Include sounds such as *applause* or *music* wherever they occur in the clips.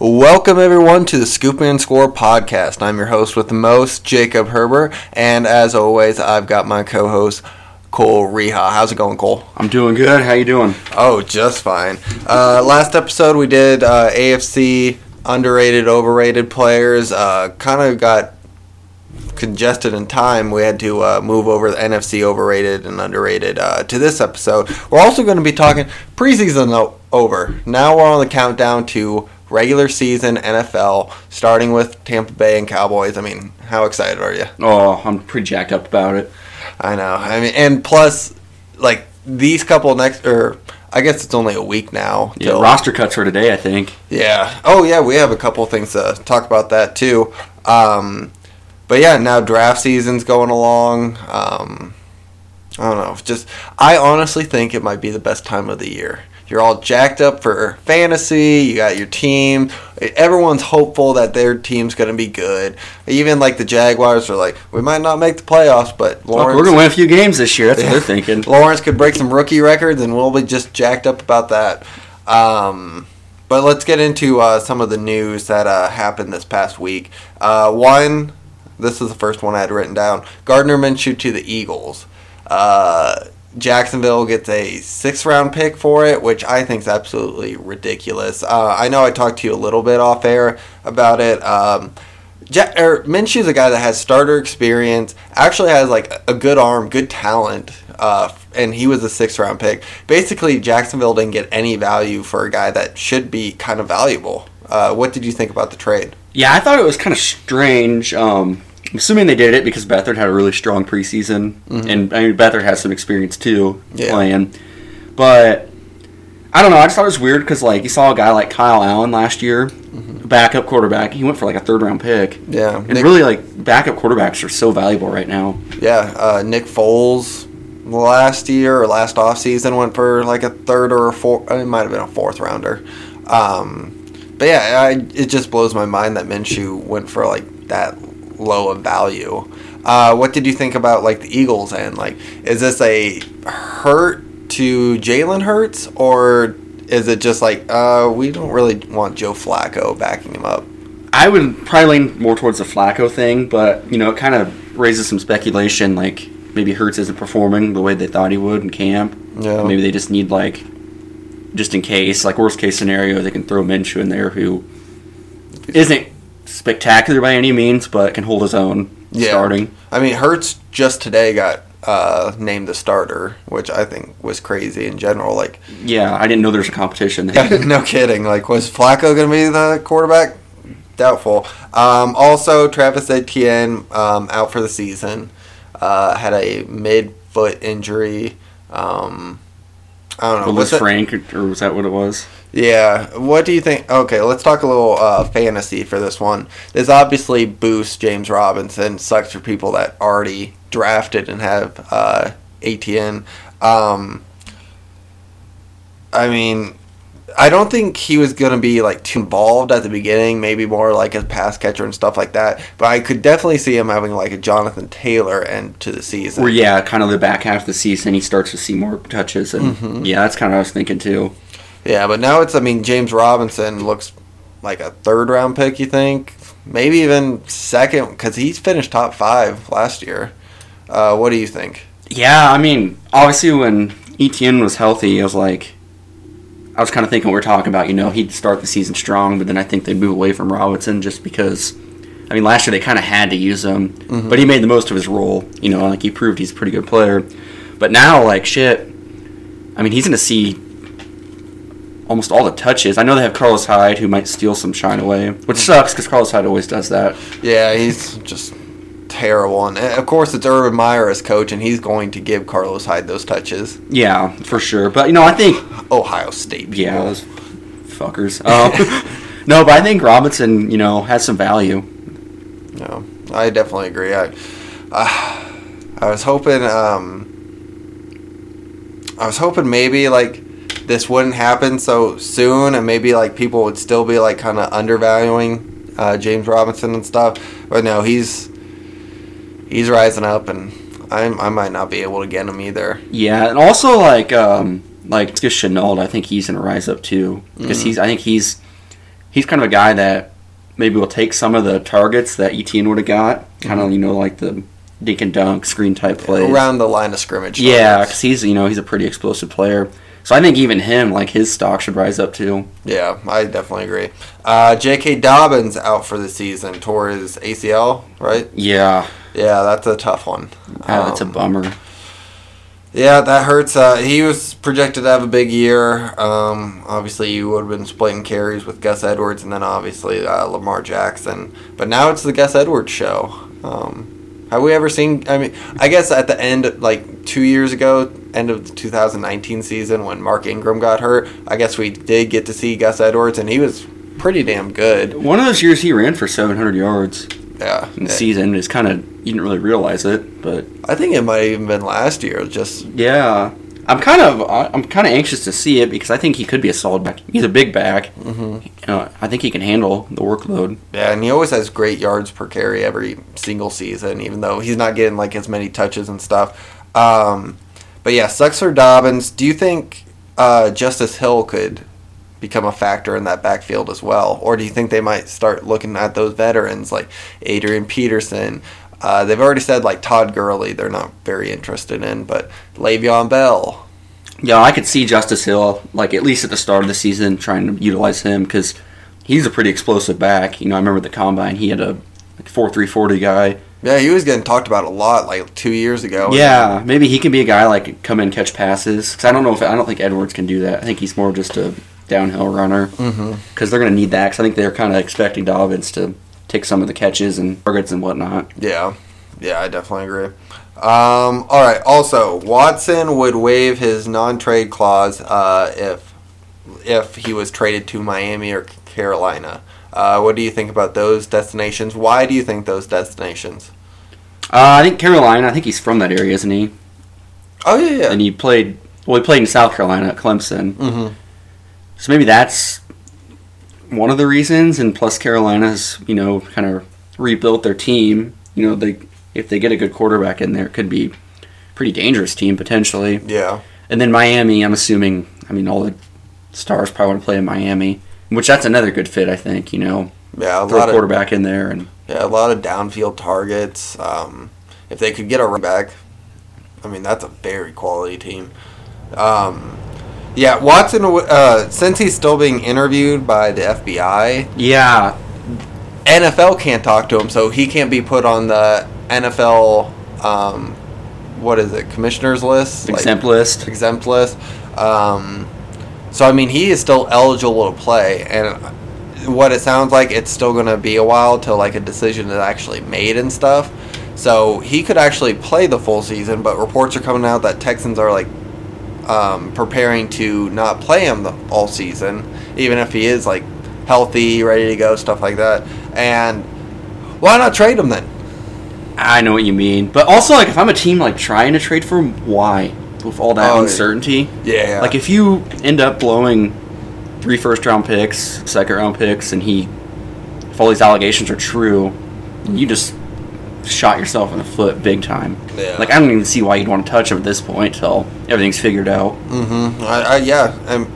Welcome everyone to the Scoop and Score podcast. I'm your host with the most, Jacob Herbert, and as always, I've got my co-host Cole Reha. How's it going, Cole? I'm doing good. How you doing? Oh, just fine. Uh, last episode we did uh, AFC underrated, overrated players. Uh, kind of got congested in time. We had to uh, move over the NFC overrated and underrated uh, to this episode. We're also going to be talking preseason o- over. Now we're on the countdown to regular season NFL, starting with Tampa Bay and Cowboys. I mean, how excited are you? Oh, I'm pretty jacked up about it. I know. I mean, and plus, like these couple next, or I guess it's only a week now. Yeah, till- roster cuts for today, I think. Yeah. Oh, yeah. We have a couple things to talk about that too. Um, but yeah, now draft season's going along. Um, I don't know. Just I honestly think it might be the best time of the year. You're all jacked up for fantasy. You got your team. Everyone's hopeful that their team's going to be good. Even like the Jaguars are like, we might not make the playoffs, but Look, we're gonna win a few games this year. That's what they're thinking. *laughs* Lawrence could break some rookie records, and we'll be just jacked up about that. Um, but let's get into uh, some of the news that uh, happened this past week. Uh, one, this is the first one I had written down. Gardner Minshew to the Eagles. Uh, Jacksonville gets a sixth round pick for it, which I think is absolutely ridiculous. Uh, I know I talked to you a little bit off air about it. Um, ja- er, Minshew's a guy that has starter experience, actually has like a good arm, good talent, uh, and he was a sixth round pick. Basically, Jacksonville didn't get any value for a guy that should be kind of valuable. Uh, what did you think about the trade? Yeah, I thought it was kind of strange. Um, I'm assuming they did it because Beathard had a really strong preseason, and I mean Beathard has some experience too Yeah. playing. But I don't know. I just thought it was weird because like you saw a guy like Kyle Allen last year, backup quarterback. He went for like a third round pick. Yeah, And Nick, really, like backup quarterbacks are so valuable right now. yeah, uh, Nick Foles last year or last offseason went for like a third or a fourth. It might have been a fourth rounder. Um, but yeah, I, it just blows my mind that Minshew went for like that low of value. Uh, what did you think about like the Eagles and like is this a hurt to Jalen Hurts or is it just like uh, we don't really want Joe Flacco backing him up? I would probably lean more towards the Flacco thing, but you know, it kind of raises some speculation. Like maybe Hurts isn't performing the way they thought he would in camp. Yeah. Maybe they just need like, just in case, like worst case scenario, they can throw Minshew in there, who isn't spectacular by any means, but can hold his own Yeah. starting. I mean, Hurts just today got uh, named the starter, which I think was crazy in general. Like, Yeah, I didn't know there was a competition. there. *laughs* no kidding. Like, was Flacco going to be the quarterback? Doubtful. Um, also, Travis Etienne um, out for the season. Uh, had a mid foot injury. Um, I don't know. was Frank, or was that what it was? Yeah. What do you think? Okay, let's talk a little uh, fantasy for this one. This obviously boosts James Robinson. Sucks for people that already drafted and have uh, ATN. Um, I mean, I don't think he was going to be like too involved at the beginning. Maybe more like a pass catcher and stuff like that. But I could definitely see him having like a Jonathan Taylor end to the season. Or yeah, kind of the back half of the season, he starts to see more touches, and Mm-hmm. yeah, that's kind of what I was thinking too. Yeah, but now it's. I mean, James Robinson looks like a third round pick. You think? Maybe even second because he's finished top five last year. Uh, what do you think? Yeah, I mean, obviously when Etienne was healthy, I was like, I was kind of thinking what we're talking about. You know, he'd start the season strong, but then I think they'd move away from Robinson just because. I mean, last year they kind of had to use him, but he made the most of his role. You know, like he proved he's a pretty good player. But now, like shit, I mean, he's gonna see almost all the touches. I know they have Carlos Hyde who might steal some shine away, which sucks because Carlos Hyde always does that. Yeah, he's just terrible, and uh, of course it's Urban Meyer as coach, and he's going to give Carlos Hyde those touches. Yeah, for sure. But you know, I think Ohio State. People. Yeah, those fuckers. *laughs* Um, no, but I think Robinson, you know, has some value. No, I definitely agree. I, uh, I was hoping, um, I was hoping maybe like this wouldn't happen so soon, and maybe like people would still be like kind of undervaluing uh, James Robinson and stuff. But no, he's he's rising up, and I I might not be able to get him either. Yeah, and also like um like just Shenault, I think he's gonna rise up too because Mhm. he's I think he's he's kind of a guy that maybe will take some of the targets that Etienne would have got, kind of you know like the dink and dunk screen type plays around the line of scrimmage. Yeah, because he's you know he's a pretty explosive player. So I think even him, like his stock, should rise up too. Yeah, I definitely agree. Uh, J.K. Dobbins out for the season, tore his ACL, right? Yeah, Yeah, that's a tough one. yeah that's a Um, bummer. Yeah, that hurts. Uh, he was projected to have a big year. Um, obviously, you would have been splitting carries with Gus Edwards and then obviously uh, Lamar Jackson. But now it's the Gus Edwards show. Um, have we ever seen? I mean, I guess at the end, like two years ago, end of the 2019 season when Mark Ingram got hurt, I guess we did get to see Gus Edwards, and he was pretty damn good. One of those years he ran for 700 yards Yeah, in the season. It's kind of you didn't really realize it, but I think it might have even been last year. Just yeah, I'm kind of I'm kind of anxious to see it because I think he could be a solid back. He's a big back. hmm You know, I think he can handle the workload. Yeah, and he always has great yards per carry every single season, even though he's not getting like as many touches and stuff. Um, but yeah, sucks for Dobbins. Do you think uh, Justice Hill could become a factor in that backfield as well, or do you think they might start looking at those veterans like Adrian Peterson? Uh, they've already said like Todd Gurley, they're not very interested in, but Le'Veon Bell. Yeah, I could see Justice Hill like at least at the start of the season trying to utilize him because he's a pretty explosive back. You know, I remember the combine; he had a like four three forty guy. Yeah, he was getting talked about a lot like two years ago. Yeah, maybe he can be a guy like come in catch passes. Because I don't know if I don't think Edwards can do that. I think he's more just a downhill runner. Because they're going to need that. Because I think they're kind of expecting Dobbins to take some of the catches and targets and whatnot. Yeah, yeah, I definitely agree. Um, all right. Also, Watson would waive his non-trade clause uh, if if he was traded to Miami or Carolina. Uh, what do you think about those destinations? Why do you think those destinations? Uh, I think Carolina. I think he's from that area, isn't he? Oh yeah, yeah. And he played. Well, he played in South Carolina at Clemson. hmm So maybe that's one of the reasons. And plus, Carolina's you know kind of rebuilt their team. You know, they if they get a good quarterback in there, it could be a pretty dangerous team potentially. Yeah, And then Miami, I'm assuming. I mean, all the stars probably want to play in Miami, which that's another good fit. I think you know, yeah. A throw lot a of quarterback in there, and yeah, a lot of downfield targets. Um, if they could get a running back, I mean that's a very quality team. Um, yeah, Watson. Uh, since he's still being interviewed by the FBI, yeah, NFL can't talk to him, so he can't be put on the NFL. Um, what is it? Commissioners list, Like, exempt list. exempt list. Um, so I mean, he is still eligible to play, and what it sounds like, it's still going to be a while till like a decision is actually made and stuff. So he could actually play the full season, but reports are coming out that Texans are like um, preparing to not play him the, all season, even if he is like healthy, ready to go, stuff like that. And why not trade him then? I know what you mean, but also like if I'm a team like trying to trade for him, why with all that Oh, uncertainty? Yeah, Like if you end up blowing three first round picks, second round picks, and he, if all these allegations are true, you just shot yourself in the foot big time. Yeah. Like I don't even see why you'd want to touch him at this point till everything's figured out. Mm-hmm. I, I, yeah, and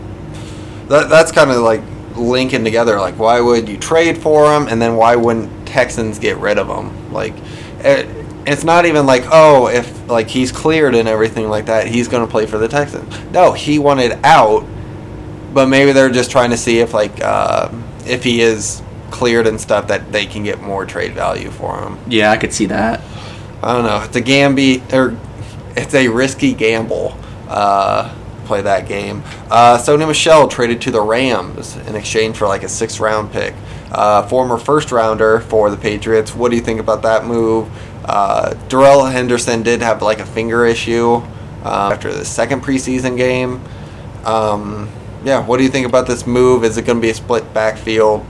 that that's kind of like linking together. Like, why would you trade for him, and then why wouldn't Texans get rid of him? Like, it, it's not even like, oh, if like he's cleared and everything like that, he's going to play for the Texans. No, he wanted out, but maybe they're just trying to see if like uh, if he is cleared and stuff that they can get more trade value for him. Yeah, I could see that. I don't know. It's a gamby or it's a risky gamble. Uh, play that game. Uh, Sony Michel traded to the Rams in exchange for like a sixth round pick. Uh, former first rounder for the Patriots. What do you think about that move? Uh, Darrell Henderson did have like a finger issue uh, after the second preseason game. Um, yeah, what do you think about this move? Is it going to be a split backfield?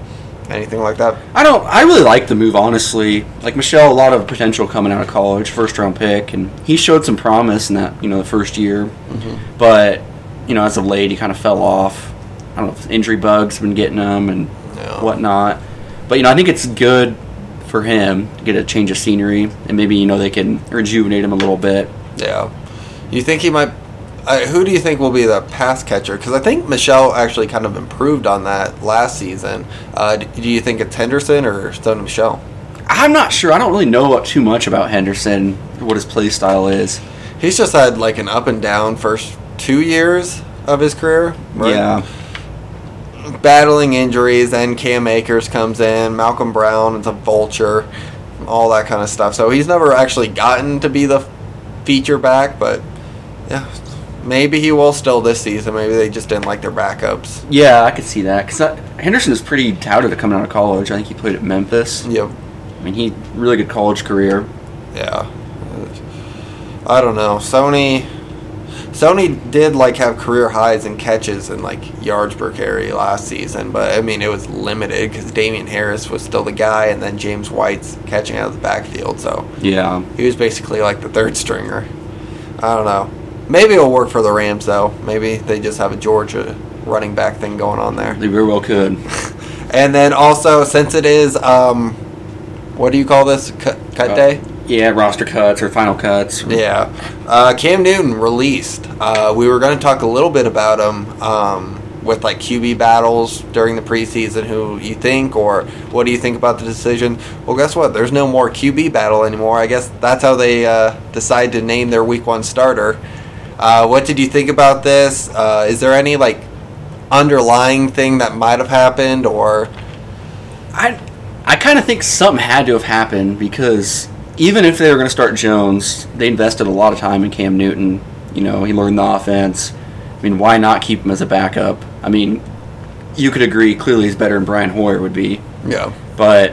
Anything like that? I don't. I really like the move, honestly. Like Michel, a lot of potential coming out of college, first round pick, and he showed some promise in that you know the first year. But you know, as of late, he kind of fell off. I don't know if injury bugs been getting him and Yeah. whatnot. But you know, I think it's good for him to get a change of scenery, and maybe you know they can rejuvenate him a little bit. Yeah. You think he might uh, who do you think will be the pass catcher? Because I think Michel actually kind of improved on that last season. Uh, do you think it's Henderson or Sony Michel? I'm not sure. I don't really know too much about Henderson, what his play style is. He's just had like an up and down first two years of his career. right? Yeah. Battling injuries. Then Cam Akers comes in. Malcolm Brown is a vulture. All that kind of stuff. So he's never actually gotten to be the feature back, but yeah, maybe he will still this season. Maybe they just didn't like their backups. Yeah, I could see that. Because uh, Henderson is pretty touted at coming out of college. I think he played at Memphis. Yep. I mean, he really good college career. Yeah. I don't know. Sony Sony did like have career highs in catches and like yards per carry last season, but I mean it was limited because Damien Harris was still the guy, and then James White's catching out of the backfield. So Yeah. he was basically like the third stringer. I don't know. Maybe it'll work for the Rams though. Maybe they just have a Georgia running back thing going on there. They very well could. *laughs* And then also since it is um, what do you call this cut, cut Uh, day? Yeah, roster cuts or final cuts. Yeah. Uh, Cam Newton released. Uh, we were going to talk a little bit about him um, with like QB battles during the preseason, who you think, or what do you think about the decision? Well, guess what? There's no more QB battle anymore. I guess that's how they uh, decide to name their week one starter. Uh, what did you think about this? Uh, is there any like underlying thing that might have happened, or I I kind of think something had to have happened because even if they were going to start Jones, they invested a lot of time in Cam Newton. You know, he learned the offense. I mean, why not keep him as a backup? I mean, you could agree clearly he's better than Brian Hoyer would be, yeah? but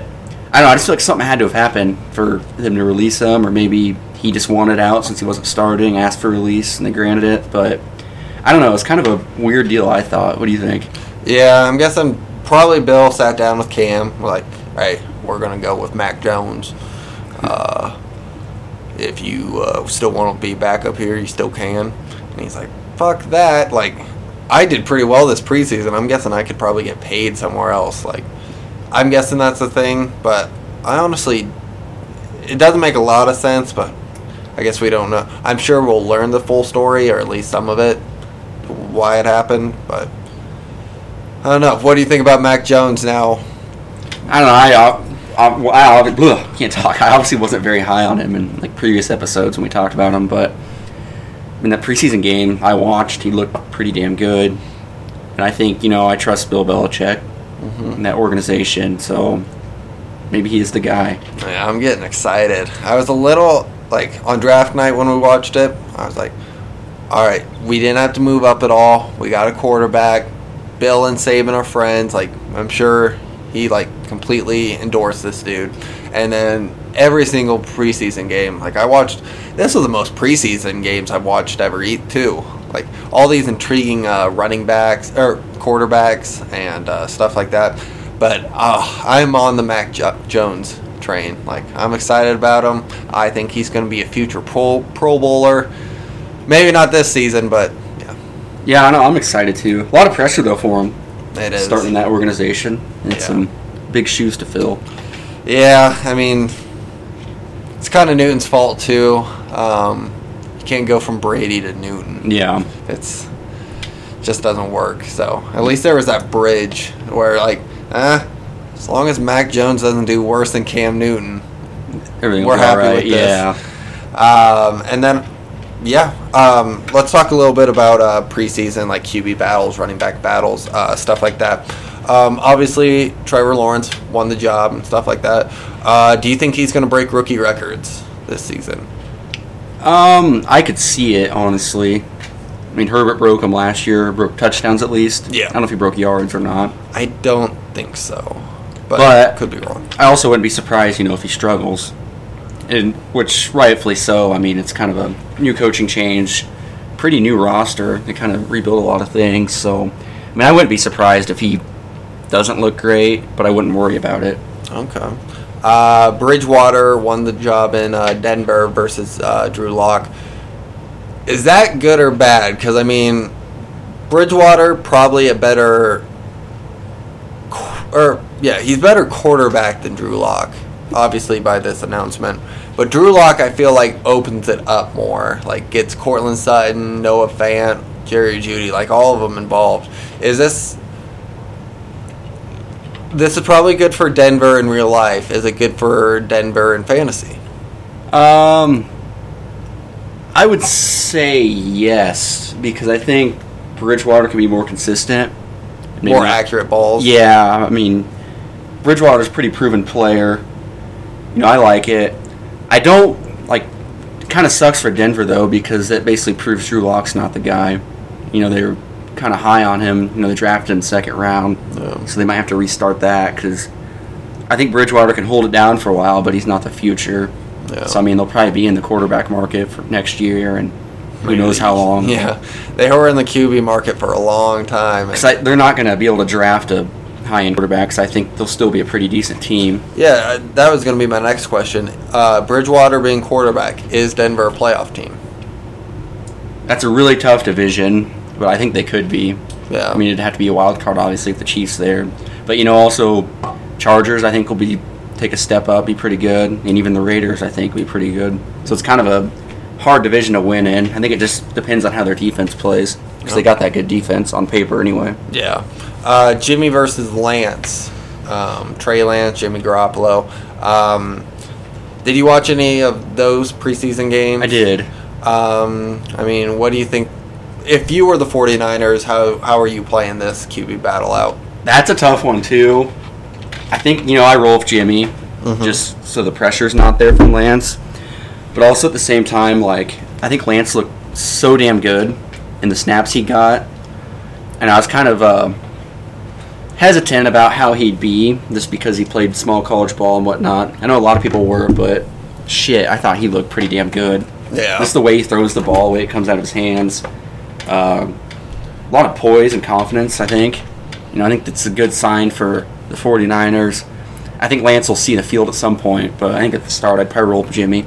I don't know. I just feel like something had to have happened for them to release him, or maybe he just wanted out since he wasn't starting, asked for release, and they granted it. But I don't know. It's kind of a weird deal. I thought. What do you think? Yeah, I'm guessing probably Bill sat down with Cam, like, hey, we're gonna go with Mac Jones. Uh, if you uh, still want to be back up here, you still can. And he's like, fuck that. Like, I did pretty well this preseason. I'm guessing I could probably get paid somewhere else. Like, I'm guessing that's the thing, but I honestly, it doesn't make a lot of sense, but I guess we don't know. I'm sure we'll learn the full story, or at least some of it, why it happened, but. I don't know. What do you think about Mac Jones now? I don't know. I, uh, I, I, I *laughs* bleh, can't talk. I obviously wasn't very high on him in like previous episodes when we talked about him, but in that preseason game I watched, he looked pretty damn good, and I think you know I trust Bill Belichick mm-hmm. and that organization, so maybe he is the guy. Yeah, I'm getting excited. I was a little like on draft night when we watched it. I was like, "All right, we didn't have to move up at all. We got a quarterback. Bill and Saban are friends. Like, I'm sure he like completely endorsed this dude." And then every single preseason game, like I watched. This was the most preseason games I've watched ever eat too. Like all these intriguing uh, running backs or quarterbacks and uh, stuff like that. But uh, I'm on the Mac jo- Jones train. Like I'm excited about him. I think he's going to be a future Pro Pro Bowler. Maybe not this season, but yeah, Yeah, I know. I'm excited too. A lot of pressure though for him it is. starting that organization. It's Yeah. some big shoes to fill. Yeah, I mean, it's kind of Newton's fault too. Um, you can't go from Brady to Newton. Yeah, It's just doesn't work. So at least there was that bridge where like, eh, as long as Mac Jones doesn't do worse than Cam Newton, everything We're happy right. with this. Yeah, Um, and then, yeah, um, let's talk a little bit about uh, preseason, like QB battles, running back battles, uh, stuff like that. Um, obviously, Trevor Lawrence won the job and stuff like that. Uh, do you think he's going to break rookie records this season? Um, I could see it honestly. I mean, Herbert broke them last year, broke touchdowns at least. Yeah. I don't know if he broke yards or not. I don't think so, but, But- could be wrong. I also wouldn't be surprised, you know, if he struggles, and which rightfully so. I mean, it's kind of a new coaching change, pretty new roster. They kind of rebuild a lot of things. So, I mean, I wouldn't be surprised if he doesn't look great, but I wouldn't worry about it. Okay. Uh, Bridgewater won the job in uh, Denver versus uh, Drew Lock. Is that good or bad? Because I mean, Bridgewater probably a better, or yeah, he's better quarterback than Drew Lock. Obviously, by this announcement, But Drew Lock, I feel like opens it up more. Like gets Courtland Sutton, Noah Fant, Jerry Jeudy, like all of them involved. Is this this is probably good for Denver in real life? Is it good for Denver in fantasy? Um, I would say yes because I think Bridgewater can be more consistent, More not- accurate balls. Yeah, I mean, Bridgewater's a pretty proven player. You know, I like it. I don't like. Kind of sucks for Denver though because that basically proves Drew Lock's not the guy. You know, they're kind of high on him. You know, they drafted in the second round, so they might have to restart that because I think Bridgewater can hold it down for a while, but he's not the future. Yeah. So I mean, they'll probably be in the quarterback market for next year, and who knows how long. Yeah, they were in the QB market for a long time. Because they're not going to be able to draft a high-end quarterbacks, I think they'll still be a pretty decent team. Yeah, uh, that was going to be my next question. Uh, Bridgewater being quarterback, is Denver a playoff team? That's a really tough division, but I think they could be. Yeah. I mean, it'd have to be a wild card, obviously, if the Chiefs there. But you know, also Chargers, I think will be take a step up, be pretty good, and even the Raiders, I think, will be pretty good. So it's kind of a hard division to win in. I think it just depends on how their defense plays because they got that good defense on paper anyway. Yeah. Uh, Jimmy versus Lance. Um, Trey Lance, Jimmy Garoppolo. Um, did you watch any of those preseason games? I did. Um, I mean, what do you think? If you were the 49ers, how, how are you playing this QB battle out? That's a tough one too. I think you know I roll with Jimmy just so the pressure's not there from Lance, but also at the same time, like I think Lance looked so damn good in the snaps he got, and I was kind of uh, hesitant about how he'd be just because he played small college ball and whatnot. I know a lot of people were, but shit, I thought he looked pretty damn good. Yeah. Just the way he throws the ball, the way it comes out of his hands. Uh, a lot of poise and confidence, I think. You know, I think that's a good sign for the 49ers. I think Lance will see the field at some point, but I think at the start I'd probably roll Jimmy.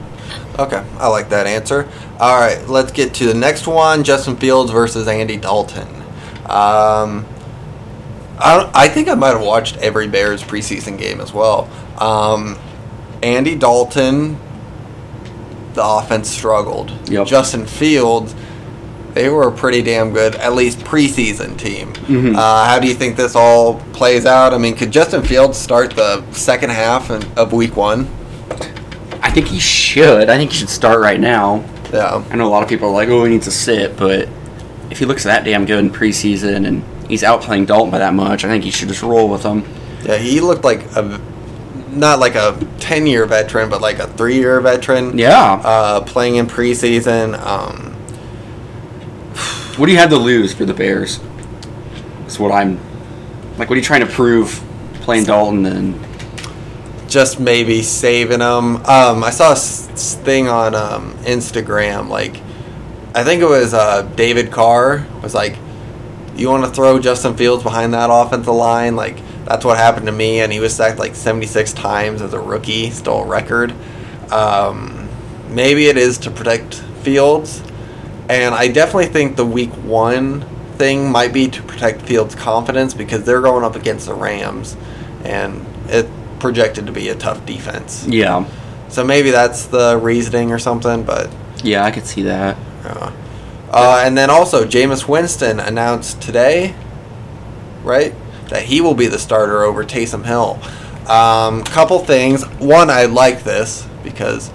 Okay, I like that answer. All right, let's get to the next one: Justin Fields versus Andy Dalton. Um, I, I think I might have watched every Bears preseason game as well. Um, Andy Dalton, the offense struggled. Yep. Justin Fields, they were a pretty damn good, at least preseason team. Mhm. Uh, how do you think this all plays out? I mean, could Justin Fields start the second half of Week One? I think he should. I think he should start right now. Yeah. I know a lot of people are like, oh, he needs to sit, but if he looks that damn good in preseason and he's outplaying Dalton by that much, I think he should just roll with him. Yeah, he looked like a not like a ten year veteran, but like a three year veteran. Yeah. Uh, playing in preseason. Um, What do you have to lose for the Bears? That's what I'm like. What are you trying to prove playing Dalton and just maybe saving them. Um, I saw a thing on um, Instagram. Like, I think it was uh, David Carr was like, "You want to throw Justin Fields behind that offensive line? Like, that's what happened to me." And he was sacked like seventy six times as a rookie, still a record. Um, maybe it is to protect Fields, and I definitely think the Week One thing might be to protect Fields' confidence because they're going up against the Rams, and it projected to be a tough defense. yeah, So maybe that's the reasoning or something, but yeah, I could see that. uh, uh, and then also Jameis Winston announced today, right, that he will be the starter over Taysom Hill. Um, couple things. One, I like this because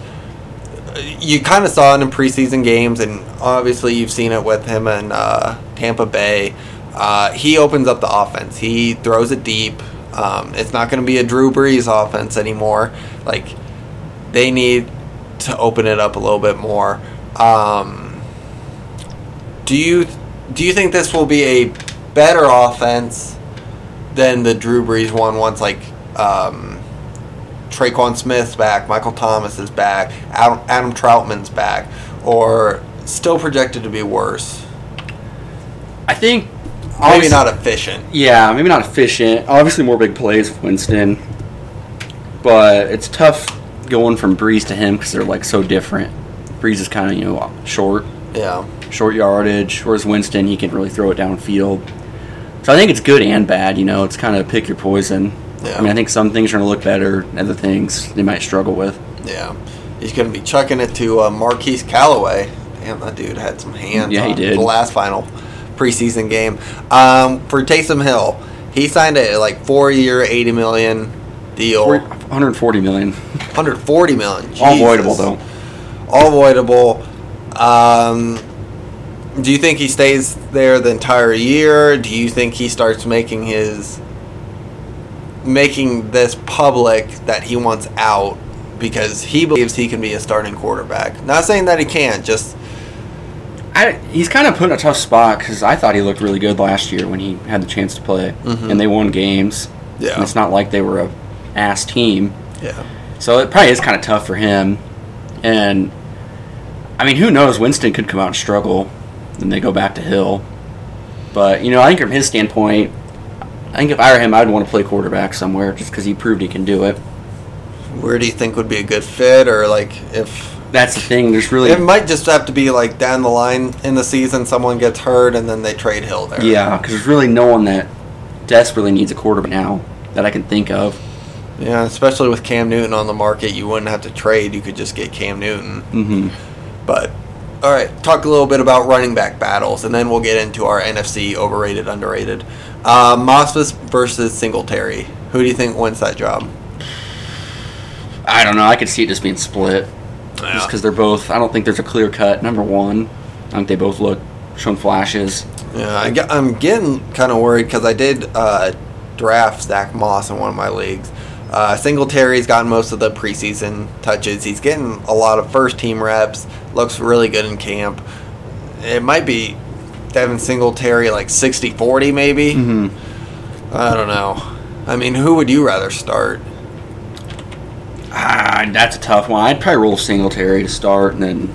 you kind of saw it in preseason games, and obviously you've seen it with him in uh, Tampa Bay. Uh, he opens up the offense. He throws it deep. Um, it's not going to be a Drew Brees offense anymore. Like they need to open it up a little bit more. Um, do you do you think this will be a better offense than the Drew Brees one once like um, Tre'Quan Smith's back, Michael Thomas is back, Adam, Adam Trautman's back, or still projected to be worse? I think Maybe not efficient. Yeah, maybe not efficient. Obviously, more big plays with Winston, but it's tough going from Brees to him because they're like so different. Brees is kind of you know short, Yeah. short yardage, whereas Winston he can really throw it downfield. So I think it's good and bad. You know, it's kind of pick your poison. Yeah. I mean, I think some things are going to look better, other things they might struggle with. Yeah. He's going to be chucking it to uh, Marquise Callaway. Damn, that dude had some hands. Yeah, he did. The last final preseason game um, for Taysom Hill. He signed a like four-year, eighty million deal. 140 million. 140 million. All Jesus. voidable though. All voidable. Um, do you think he stays there the entire year? Do you think he starts making his making this public that he wants out because he believes he can be a starting quarterback? Not saying that he can't, just I, he's kind of put in a tough spot because I thought he looked really good last year when he had the chance to play, Mhm. and they won games. Yeah. And it's not like they were a ass team, yeah. so it probably is kind of tough for him. And I mean, who knows? Winston could come out and struggle, and they go back to Hill. But you know, I think from his standpoint, I think if I were him, I'd want to play quarterback somewhere just because he proved he can do it. Where do you think would be a good fit, or like if That's the thing. There's really it might just have to be like down the line in the season, someone gets hurt and then they trade Hill there. yeah, because there's really no one that desperately needs a quarterback now that I can think of. Yeah, especially with Cam Newton on the market, you wouldn't have to trade. You could just get Cam Newton. hmm But all right, talk a little bit about running back battles, and then we'll get into our NFC overrated, underrated. Uh, Mosfus versus Singletary. Who do you think wins that job? I don't know. I could see it just being split. Just because they're both. I don't think there's a clear cut number one. I think they both look showing flashes. Yeah, I I'm getting kind of worried because I did uh, draft Zach Moss in one of my leagues. Uh, Singletary's gotten most of the preseason touches. He's getting a lot of first team reps. Looks really good in camp. It might be Devin Singletary like 60 40 maybe. hmm I don't know. I mean, who would you rather start? Ah, that's a tough one. I'd probably roll Singletary to start and then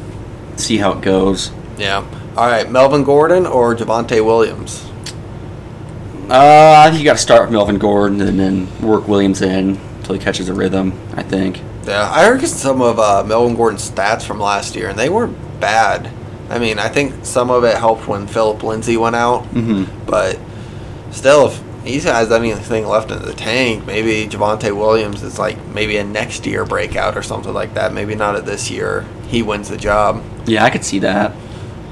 see how it goes. Yeah. All right, Melvin Gordon or Javonte Williams? Uh, I think you got to start with Melvin Gordon and then work Williams in until he catches a rhythm. I think. Yeah, I heard some of uh, Melvin Gordon's stats from last year, and they weren't bad. I mean, I think some of it helped when Phillip Lindsay went out, hmm but still, if he has anything left in the tank, maybe Javonte Williams is like maybe a next year breakout or something like that. Maybe not at this year. He wins the job. Yeah, I could see that.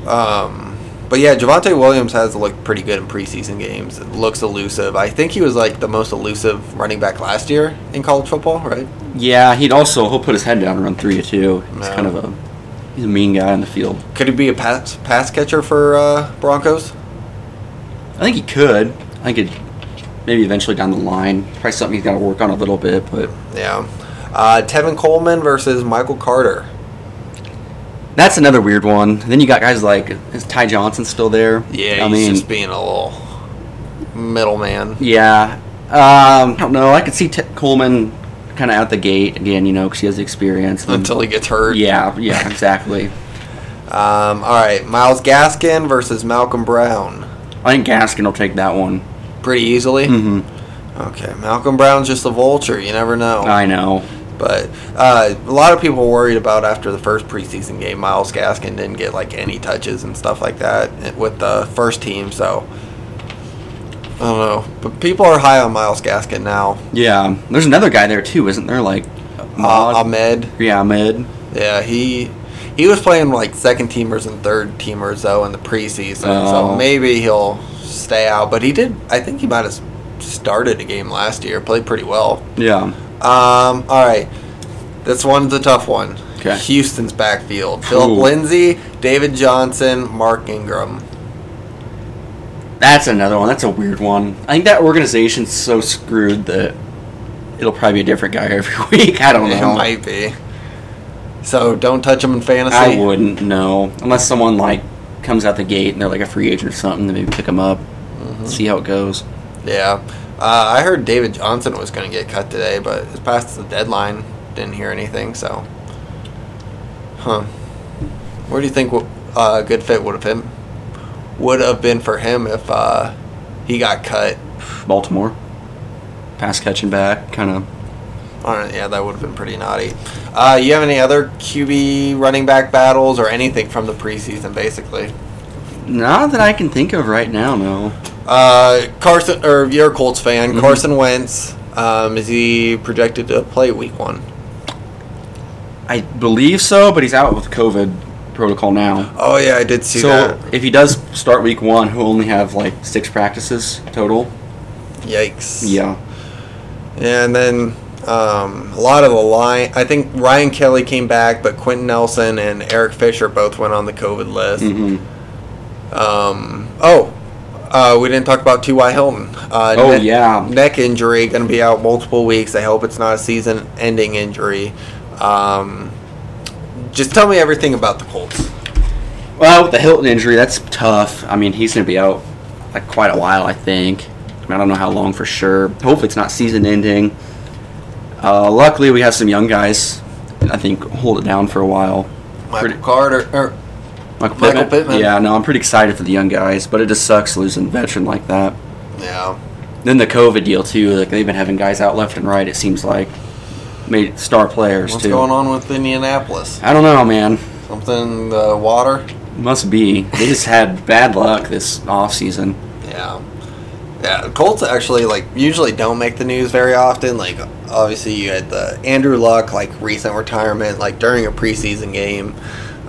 Um, but yeah, Javonte Williams has looked pretty good in preseason games. It looks elusive. I think he was like the most elusive running back last year in college football, right? Yeah, he'd also he'll put his head down and run three or two. He's Yeah. kind of a he's a mean guy on the field. Could he be a pass pass catcher for uh, Broncos? I think he could. I think it maybe eventually down the line. Probably something he's got to work on a little bit, but Yeah. Uh, Tevin Coleman versus Michael Carter. that's another weird one. Then you got guys like is Ty Johnson still there? Yeah, I he's mean, just being a little middleman. yeah. Um, I don't know. I could see T- Coleman kind of out the gate again, you know, because he has the experience. Until he gets hurt. yeah, yeah, exactly. Um, all right, Myles Gaskin versus Malcolm Brown. I think Gaskin will take that one. Pretty easily. hmm Okay, Malcolm Brown's just a vulture. You never know. I know. But uh, a lot of people worried about after the first preseason game, Myles Gaskin didn't get like any touches and stuff like that with the first team. So I don't know, but people are high on Myles Gaskin now. Yeah, there's another guy there too, isn't there? Like Uh, Ahmed, yeah, Ahmed. yeah, he he was playing like second teamers and third teamers though in the preseason, so Oh. maybe he'll stay out. But he did. I think he might have started a game last year, played pretty well. Yeah. Um, all right. This one's a tough one. 'Kay. Houston's backfield. Phillip. Lindsay, David Johnson, Mark Ingram. That's another one. That's a weird one. I think that organization's so screwed that it'll probably be a different guy *laughs* every week. I don't know. It might be. So don't touch him in fantasy. I wouldn't know unless someone like comes out the gate and they're like a free agent or something. Then maybe pick them up, Mm-hmm. see how it goes. Yeah. Uh, I heard David Johnson was going to get cut today, but it's past the deadline. Didn't hear anything, so. Huh. Where do you think uh, a good fit would have him would have been for him if uh, he got cut? Baltimore, pass catching back, kind of. Right, yeah, that would have been pretty naughty. Uh, you have any other QB running back battles or anything from the preseason, basically? Not that I can think of right now. No. Uh, Carson, or you're a Colts fan. Mhm. Carson Wentz, um, is he projected to play Week One? I believe so, but he's out with COVID protocol now. Oh yeah, I did see so that. So if he does start week one, he'll only have like six practices total. Yikes. Yeah. And then um, a lot of the line. I think Ryan Kelly came back, but Quenton Nelson and Eric Fisher both went on the COVID list. hmm Um, oh, uh, we didn't talk about T.Y. Hilton. Uh, Oh, neck, yeah. neck injury, going to be out multiple weeks. I hope it's not a season-ending injury. Um, just tell me everything about the Colts. Well, with the Hilton injury, that's tough. I mean, he's going to be out like quite a while, I think. I, mean, I don't know how long for sure. Hopefully, it's not season ending. Uh, luckily, we have some young guys. I think hold it down for a while. Michael Pretty- Carter. Or, Michael Michael Pittman. Yeah, no, I'm pretty excited for the young guys, but it just sucks losing a veteran like that. yeah. Then the COVID deal too. Like they've been having guys out left and right. It seems like made star players too. What's too. going on with Indianapolis? I don't know, man. Something in the water? Must be. They just had bad luck this off season. Yeah. Yeah, Colts actually like usually don't make the news very often. Like obviously you had the Andrew Luck like recent retirement like during a preseason game.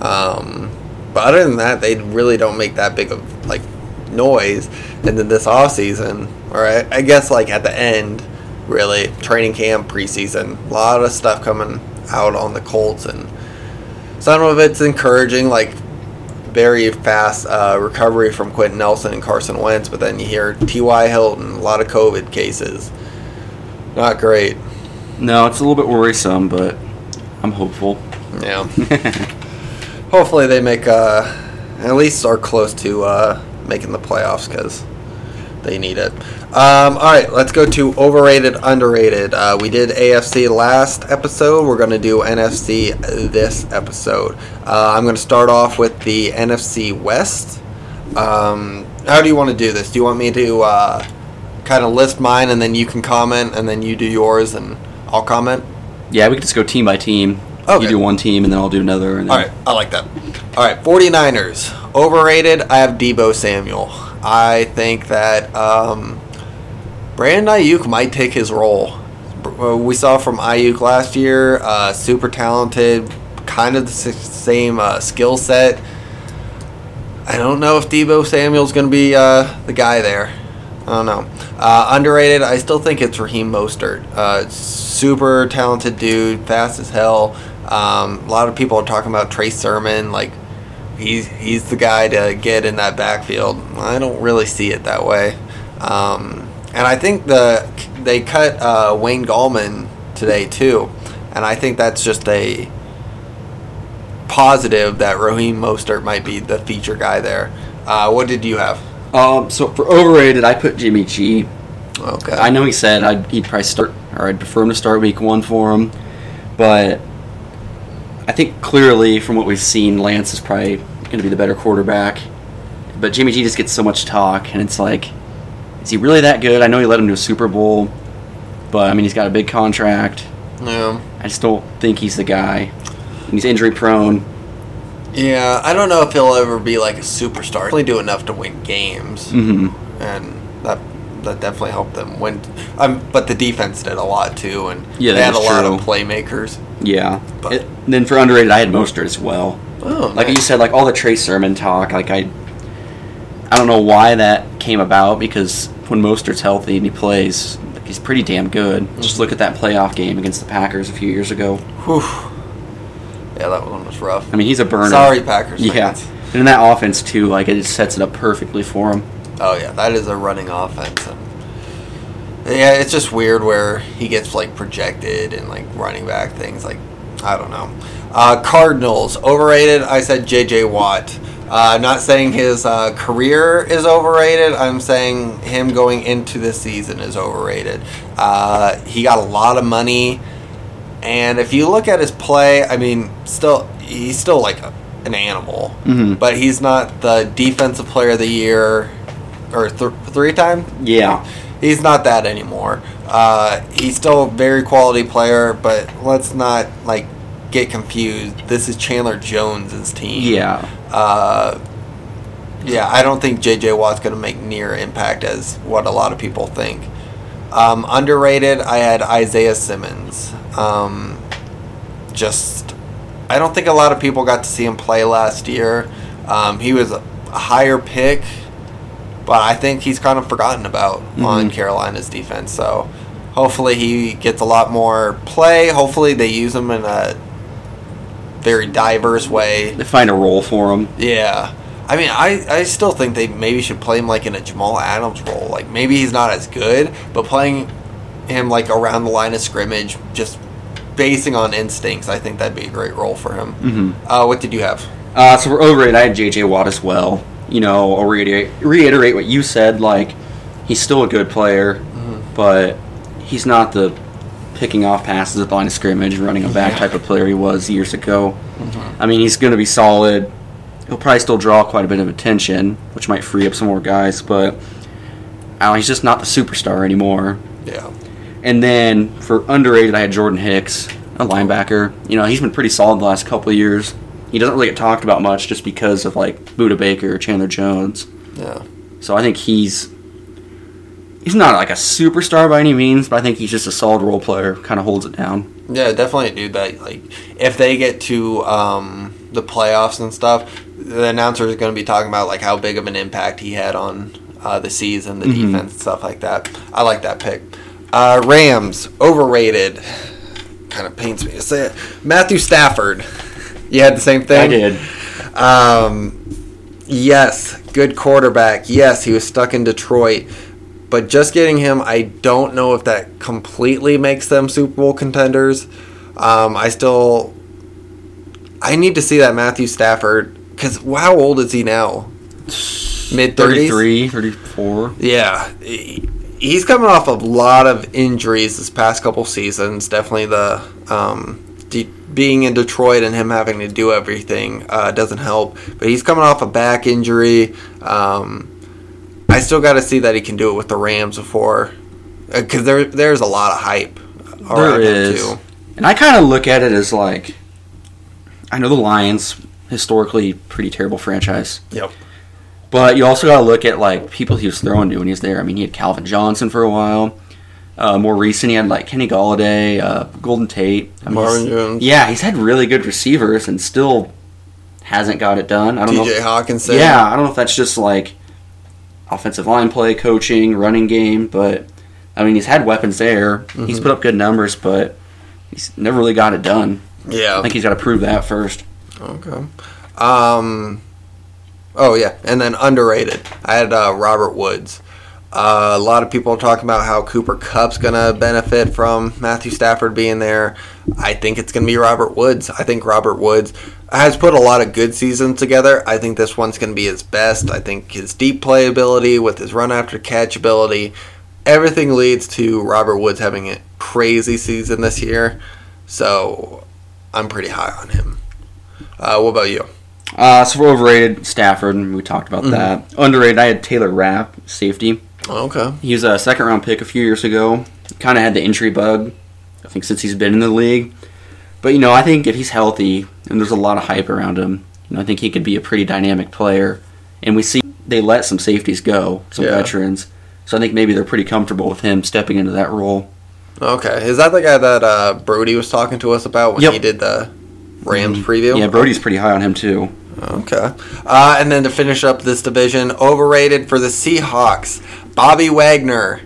Um, but other than that, they really don't make that big of like noise. And then this off season, or I, I guess like at the end, really training camp, preseason, a lot of stuff coming out on the Colts, and some of it's encouraging, like very fast uh, recovery from Quenton Nelson and Carson Wentz, but then you hear T.Y. Hilton, a lot of COVID cases. Not great. No, it's a little bit worrisome, but I'm hopeful. Yeah. *laughs* Hopefully they make uh, at least are close to uh, making the playoffs because they need it. Um, all right, let's go to overrated, underrated. Uh, we did AFC last episode. We're going to do NFC this episode. Uh, I'm going to start off with the NFC West. Um, how do you want to do this? Do you want me to uh, kind of list mine and then you can comment and then you do yours and I'll comment? Yeah, we could just go team by team. Okay. You do one team, and then I'll do another. And then, All right, I like that. All right, 49ers. Overrated, I have Deebo Samuel. I think that um, Brandon Aiyuk might take his role. Uh, We saw from Aiyuk last year, uh, super talented, kind of the same uh, skill set. I don't know if Deebo Samuel's going to be uh, the guy there. I don't know. Uh, underrated, I still think it's Raheem Mostert. Uh, super talented dude, fast as hell. Um, a lot of people are talking about Trey Sermon, like he's he's the guy to get in that backfield. I don't really see it that way. Um, and I think the they cut uh, Wayne Gallman today too, and I think that's just a positive that Raheem Mostert might be the feature guy there. Uh, what did you have? Um, so for overrated, I put Jimmy G. Okay. I know he said I'd, he'd probably start, or I'd prefer him to start week one for him, but I think clearly from what we've seen, Lance is probably going to be the better quarterback. But Jimmy G just gets so much talk, and it's like, is he really that good? I know he led him to a Super Bowl, but I mean he's got a big contract. Yeah. I just don't think he's the guy. And he's injury prone. Yeah, I don't know if he'll ever be like a superstar. He'll only do enough to win games, mm-hmm. and that that definitely helped them win. Um, but the defense did a lot too, and Yeah, they had a that's lot of playmakers. Yeah. But- It- then for underrated, I had Mostert as well. Oh, like nice. you said, like all the Trey Sermon talk, like I, I don't know why that came about because when Mostert's healthy and he plays, he's pretty damn good. Just look at that playoff game against the Packers a few years ago. Whew. Yeah, that one was rough. I mean, he's a burner. Sorry, Packers Yeah, fans. and in that offense too, like it just sets it up perfectly for him. Oh yeah, that is a running offense. And yeah, it's just weird where he gets like projected and like running back things. Like I don't know. Uh, Cardinals overrated. I said J.J. Watt. Uh, not saying his uh, career is overrated. I'm saying him going into this season is overrated. Uh, he got a lot of money, and if you look at his play, I mean, still he's still like a, an animal, Mhm. but he's not the defensive player of the year or th- three time. Yeah, He's not that anymore. Uh, he's still a very quality player, but let's not like get confused. This is Chandler Jones's team. yeah. Uh, yeah, I don't think J.J. Watt's going to make near impact as what a lot of people think. Um, underrated, I had Isaiah Simmons. Um, just I don't think a lot of people got to see him play last year. Um, he was a higher pick, but I think he's kind of forgotten about on Carolina's defense. So hopefully he gets a lot more play. Hopefully they use him in a very diverse way. They find a role for him. Yeah. I mean, I, I still think they maybe should play him like in a Jamal Adams role. Like maybe he's not as good, but playing him like around the line of scrimmage, just basing on instincts, I think that'd be a great role for him. Mm-hmm. Uh, what did you have? Uh, so we're overrated. I had J.J. Watt as well. You know, I'll reiterate, reiterate what you said. Like, he's still a good player, but he's not the picking off passes at the line of scrimmage and running a back Yeah. type of player he was years ago. I mean, he's going to be solid. He'll probably still draw quite a bit of attention, which might free up some more guys, but uh, he's just not the superstar anymore. Yeah. And then for underrated, I had Jordan Hicks, a linebacker. You know, he's been pretty solid the last couple of years. He doesn't really get talked about much just because of like Budda Baker, Chandler Jones. Yeah. So I think he's he's not like a superstar by any means, but I think he's just a solid role player. Kind of holds it down. Yeah, definitely a dude that like if they get to um, the playoffs and stuff, the announcer is going to be talking about like how big of an impact he had on uh, the season, the Mhm. defense, stuff like that. I like that pick. Uh, Rams overrated. Kind of pains me to say it. Matthew Stafford. You had the same thing. I did. Um, yes, good quarterback. Yes, he was stuck in Detroit. But just getting him, I don't know if that completely makes them Super Bowl contenders. Um, I still, I need to see that Matthew Stafford because how old is he now? Mid thirties. 33, 34. Yeah, he's coming off a lot of injuries this past couple seasons. Definitely the um, de- being in Detroit and him having to do everything uh, doesn't help. But he's coming off a back injury. Um, I still got to see that he can do it with the Rams before, because there there's a lot of hype around There is. too. And I kind of look at it as like, I know the Lions historically pretty terrible franchise. Yep. But you also got to look at like people he was throwing to when he was there. I mean, he had Calvin Johnson for a while. Uh, more recent, he had like Kenny Golladay, uh, Golden Tate, I mean, Marvin Jones. Yeah, he's had really good receivers and still hasn't got it done. I don't know. T.J. Hockenson. yeah, I don't know if that's just like offensive line play, coaching, running game, but I mean, he's had weapons there. He's Mhm. put up good numbers, but he's never really got it done. Yeah. I think he's got to prove that first. Okay. Um. Oh yeah, and then underrated. I had uh, Robert Woods. Uh, a lot of people are talking about how Cooper Kupp's gonna benefit from Matthew Stafford being there. I think it's gonna be Robert Woods. I think Robert Woods has put a lot of good seasons together. I think this one's gonna be his best. I think his deep playability with his run after catch ability, everything leads to Robert Woods having a crazy season this year. So I'm pretty high on him. Uh, what about you? Uh, so we're overrated Stafford, and we talked about that. Underrated, I had Taylor Rapp, safety. Okay. He was a second round pick a few years ago. Kind of had the injury bug, I think, since he's been in the league. But, you know, I think if he's healthy, and there's a lot of hype around him, you know, I think he could be a pretty dynamic player. And we see they let some safeties go, some Yeah. veterans. So I think maybe they're pretty comfortable with him stepping into that role. Okay. Is that the guy that uh, Brody was talking to us about when Yep. he did the Rams Mhm. preview? Yeah, Brody's pretty high on him, too. Okay. Uh, and then to finish up this division, overrated for the Seahawks, Bobby Wagner.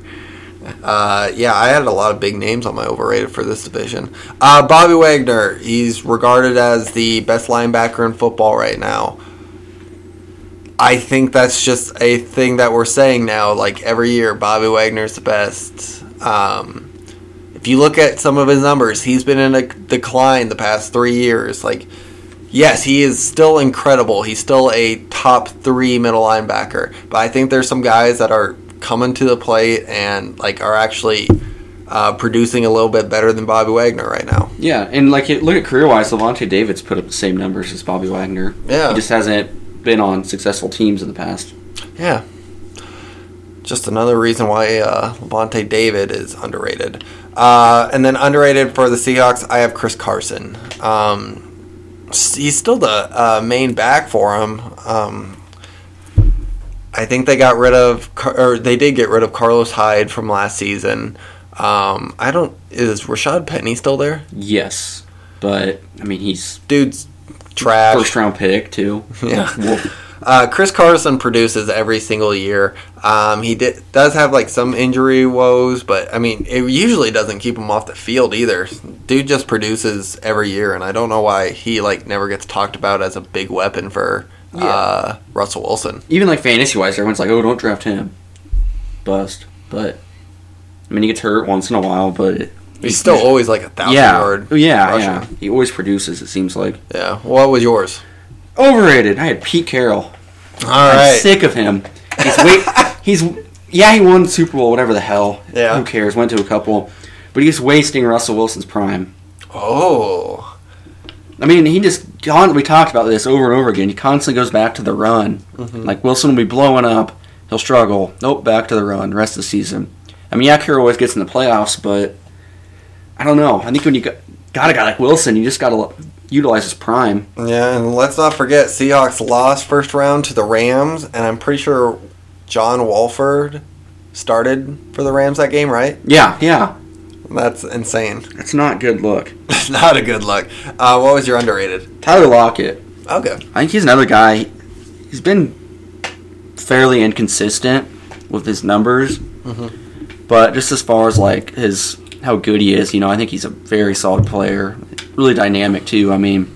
Uh, yeah, I had a lot of big names on my overrated for this division. Uh, Bobby Wagner, he's regarded as the best linebacker in football right now. I think that's just a thing that we're saying now. Like every year, Bobby Wagner's the best. Um, if you look at some of his numbers, he's been in a decline the past three years. Like, yes, he is still incredible. He's still a top three middle linebacker. But I think there's some guys that are coming to the plate and like are actually uh, producing a little bit better than Bobby Wagner right now. Yeah, and like look at career wise, Lavonte David's put up the same numbers as Bobby Wagner. Yeah. He just hasn't been on successful teams in the past. Yeah. Just another reason why uh, Lavonte David is underrated. Uh, and then underrated for the Seahawks, I have Chris Carson. Um, he's still the uh, main back for him. Um, I think they got rid of, or they did get rid of Carlos Hyde from last season. Um, I don't. Is Rashad Penny still there? Yes. but I mean he's Dude's trash. first round pick too. *laughs* Yeah. *laughs* Uh, Chris Carson produces every single year. Um, he did, does have like some injury woes, but I mean, it usually doesn't keep him off the field either. Dude just produces every year, and I don't know why he like never gets talked about as a big weapon for uh, Russell Wilson. even like fantasy wise, everyone's like, "Oh, don't draft him." Bust, but I mean he gets hurt once in a while, but He's still always like a thousand yeah, yard. yeah, rusher. yeah. He always produces. It seems like Yeah. What was yours? overrated. I had Pete Carroll. All I'm right. sick of him. He's wait. *laughs* he's yeah. He won Super Bowl, whatever the hell. Yeah. Who cares? Went to a couple, but he's wasting Russell Wilson's prime. Oh. I mean, he just con- we talked about this over and over again. He constantly goes back to the run. Mm-hmm. Like Wilson will be blowing up, he'll struggle. Nope, back to the run. Rest of the season. I mean, yeah, Carroll always gets in the playoffs, but I don't know. I think when you got, got a guy like Wilson, you just got to utilize his prime. Yeah, and let's not forget Seahawks lost first round to the Rams, and I'm pretty sure John Wolford started for the Rams that game, right? Yeah, yeah. That's insane. It's not good look. *laughs* It's not a good look. Uh, what was your underrated? Tyler Lockett. Okay. I think he's another guy. He's been fairly inconsistent with his numbers, but just as far as like his how good he is, you know, I think he's a very solid player. Really dynamic too. I mean,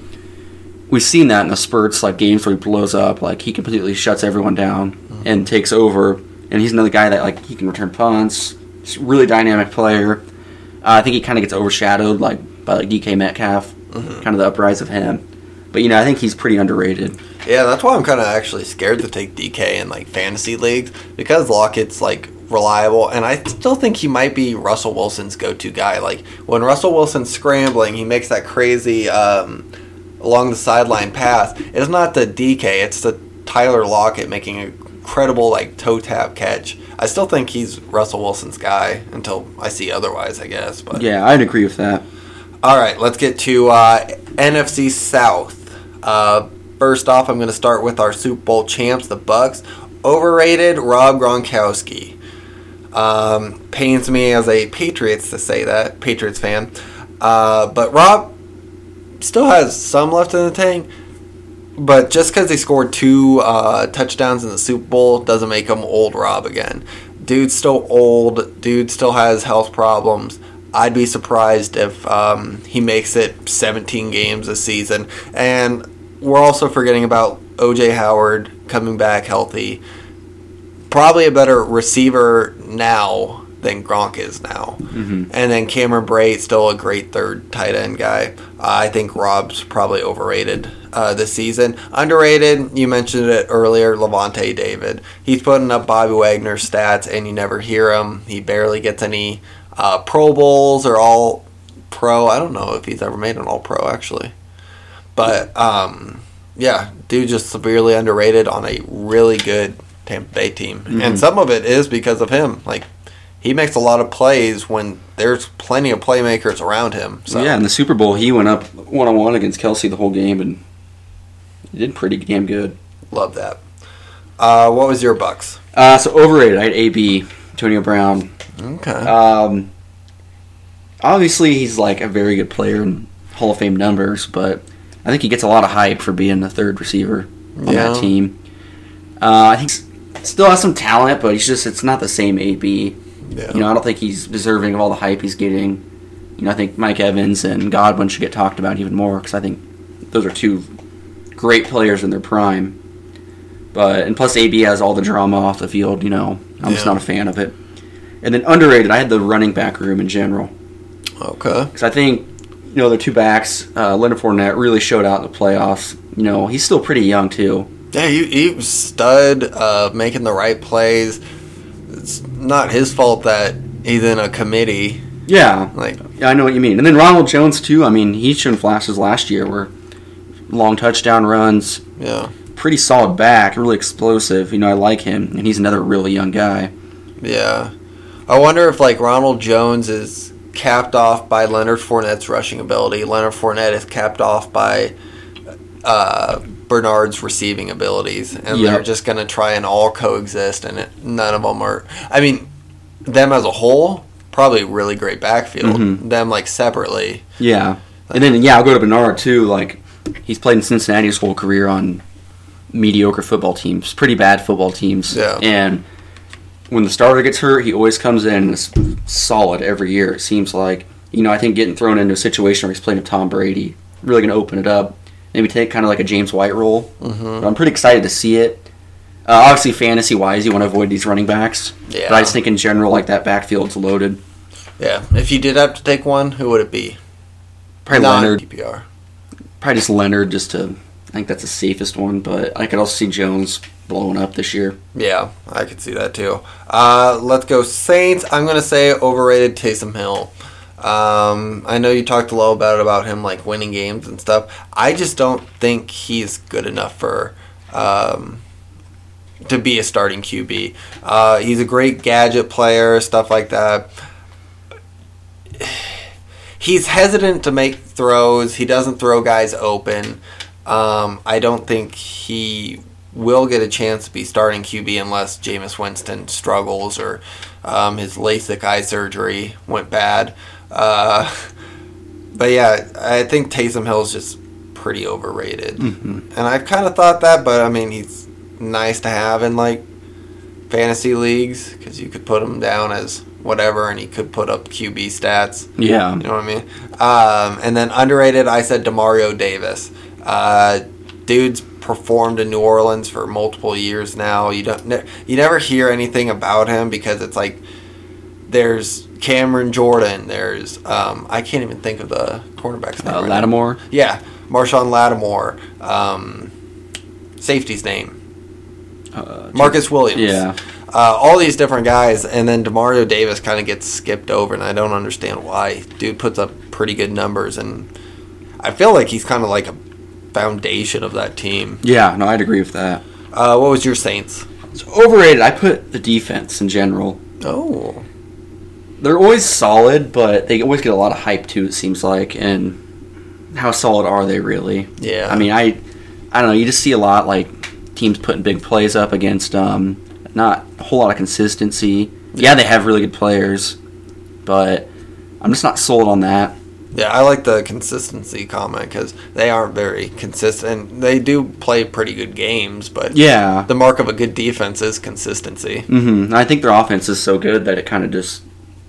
we've seen that in the spurts, like games where he blows up, like he completely shuts everyone down and takes over. And he's another guy that like he can return punts. He's a really dynamic player. Uh, I think he kind of gets overshadowed like by like DK Metcalf, kind of the uprise of him. But you know, I think he's pretty underrated. Yeah, that's why I'm kind of actually scared to take DK in like fantasy leagues because Lockett's like reliable, and I still think he might be Russell Wilson's go-to guy. Like when Russell Wilson's scrambling, he makes that crazy um, along the sideline pass. It's not the DK; it's the Tyler Lockett making a incredible like toe tap catch. I still think he's Russell Wilson's guy until I see otherwise. I guess, but Yeah, I'd agree with that. all right, let's get to uh, NFC South. Uh, first off, I'm going to start with our Super Bowl champs, the Bucks. Overrated Rob Gronkowski. Um, pains me as a Patriots to say that, Patriots fan. Uh, but Rob still has some left in the tank. But just because they scored two uh, touchdowns in the Super Bowl doesn't make him old Rob again. Dude's still old. Dude still has health problems. I'd be surprised if um, he makes it 17 games this season. And we're also forgetting about OJ Howard coming back healthy. Probably a better receiver now than Gronk is now. And then Cameron Brate, still a great third tight end guy. I think Rob's probably overrated uh, this season. Underrated, you mentioned it earlier, Lavonte David. He's putting up Bobby Wagner stats, and you never hear him. He barely gets any uh, Pro Bowls or All Pro. I don't know if he's ever made an All Pro, actually. But, um, yeah, dude just severely underrated on a really good Tampa Bay team. And some of it is because of him. Like, he makes a lot of plays when there's plenty of playmakers around him. So Yeah, in the Super Bowl, he went up one on one against Kelce the whole game and he did pretty damn good. love that. Uh, what was your Bucks? Uh, so overrated. I had AB, Antonio Brown. Okay. Um, obviously, he's like a very good player in Hall of Fame numbers, but I think he gets a lot of hype for being the third receiver on Yeah. that team. Uh, I think still has some talent, but he's just it's not the same AB. Yeah. You know, I don't think he's deserving of all the hype he's getting. You know, I think Mike Evans and Godwin should get talked about even more because I think those are two great players in their prime. But and plus AB has all the drama off the field. You know, I'm just not a fan of it. And then underrated, I had the running back room in general okay. because I think you know the two backs, uh, Leonard Fournette really showed out in the playoffs. You know, he's still pretty young too. Yeah, he, he was stud, uh, making the right plays. It's not his fault that he's in a committee. Yeah, Like, Yeah, I know what you mean. And then Ronald Jones too. I mean, he's shown flashes last year where long touchdown runs, yeah, pretty solid back, really explosive. You know, I like him, and he's another really young guy. yeah. I wonder if like Ronald Jones is capped off by Leonard Fournette's rushing ability. Leonard Fournette is capped off by uh, Bernard's receiving abilities, and Yep. they're just gonna try and all coexist, and it, none of them are. I mean, them as a whole, probably really great backfield. Mhm. Them like separately, Yeah, And then yeah, I'll go to Bernard too. Like he's played in Cincinnati his whole career on mediocre football teams, pretty bad football teams. Yeah. And when the starter gets hurt, he always comes in is solid every year. It seems like you know I think getting thrown into a situation where he's playing with Tom Brady really going to open it up. Maybe take kind of like a James White role. Mhm. But I'm pretty excited to see it. Uh, obviously, fantasy wise, you want to avoid these running backs. Yeah. But I just think in general, like that backfield's loaded. Yeah. If you did have to take one, who would it be? Probably Non- Leonard. PPR. Probably just Leonard, just to. I think that's the safest one, but I could also see Jones blowing up this year. Yeah, I could see that too. Uh, let's go Saints. I'm gonna say overrated Taysom Hill. Um, I know you talked a little bit about him like winning games and stuff. I just don't think he's good enough for um, to be a starting QB. Uh, he's a great gadget player, stuff like that. He's hesitant to make throws. He doesn't throw guys open. Um, I don't think he will get a chance to be starting QB unless Jameis Winston struggles or um, his LASIK eye surgery went bad. Uh, but yeah, I think Taysom Hill's just pretty overrated, Mhm. and I've kind of thought that. But I mean, he's nice to have in like fantasy leagues because you could put him down as whatever, and he could put up QB stats. Yeah. You know what I mean? Um, and then underrated, I said Demario Davis. Uh, dude's performed in New Orleans for multiple years now. You don't, ne- you never hear anything about him because it's like there's Cameron Jordan. There's um, I can't even think of the cornerback's name. Uh, right now. Lattimore. Yeah, Marshon Lattimore. Um, safety's name. Uh, Marcus Williams. Yeah. Uh, all these different guys, and then Demario Davis kind of gets skipped over, and I don't understand why. Dude puts up pretty good numbers, and I feel like he's kind of like a foundation of that team. Yeah. No, I'd agree with that. Uh, what was your Saints? So overrated. I put the defense in general. Oh, They're always solid, but they always get a lot of hype too. It seems like, and how solid are they really? yeah. I mean, I, I don't know. You just see a lot like teams putting big plays up against um, not a whole lot of consistency. Yeah, they have really good players, but I'm just not sold on that. yeah, I like the consistency comment because they aren't very consistent. They do play pretty good games, but Yeah, the mark of a good defense is consistency. hmm I think their offense is so good that it kind of just,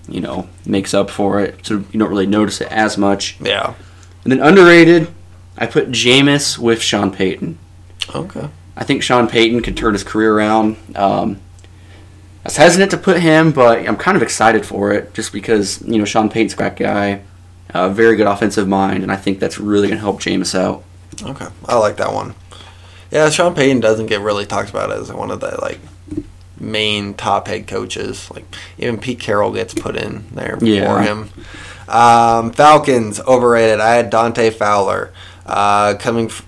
you know, makes up for it. So you don't really notice it as much. Yeah. And then underrated, I put Jameis with Sean Payton. Okay. I think Sean Payton could turn his career around. Um, I was hesitant to put him, but I'm kind of excited for it just because, you know, Sean Payton's a great guy, a very good offensive mind, and I think that's really going to help Jameis out. Okay, I like that one. Yeah, Sean Payton doesn't get really talked about as one of the like main top head coaches. Like even Pete Carroll gets put in there before Yeah. him. Um, Falcons overrated. I had Dante Fowler uh, coming. F-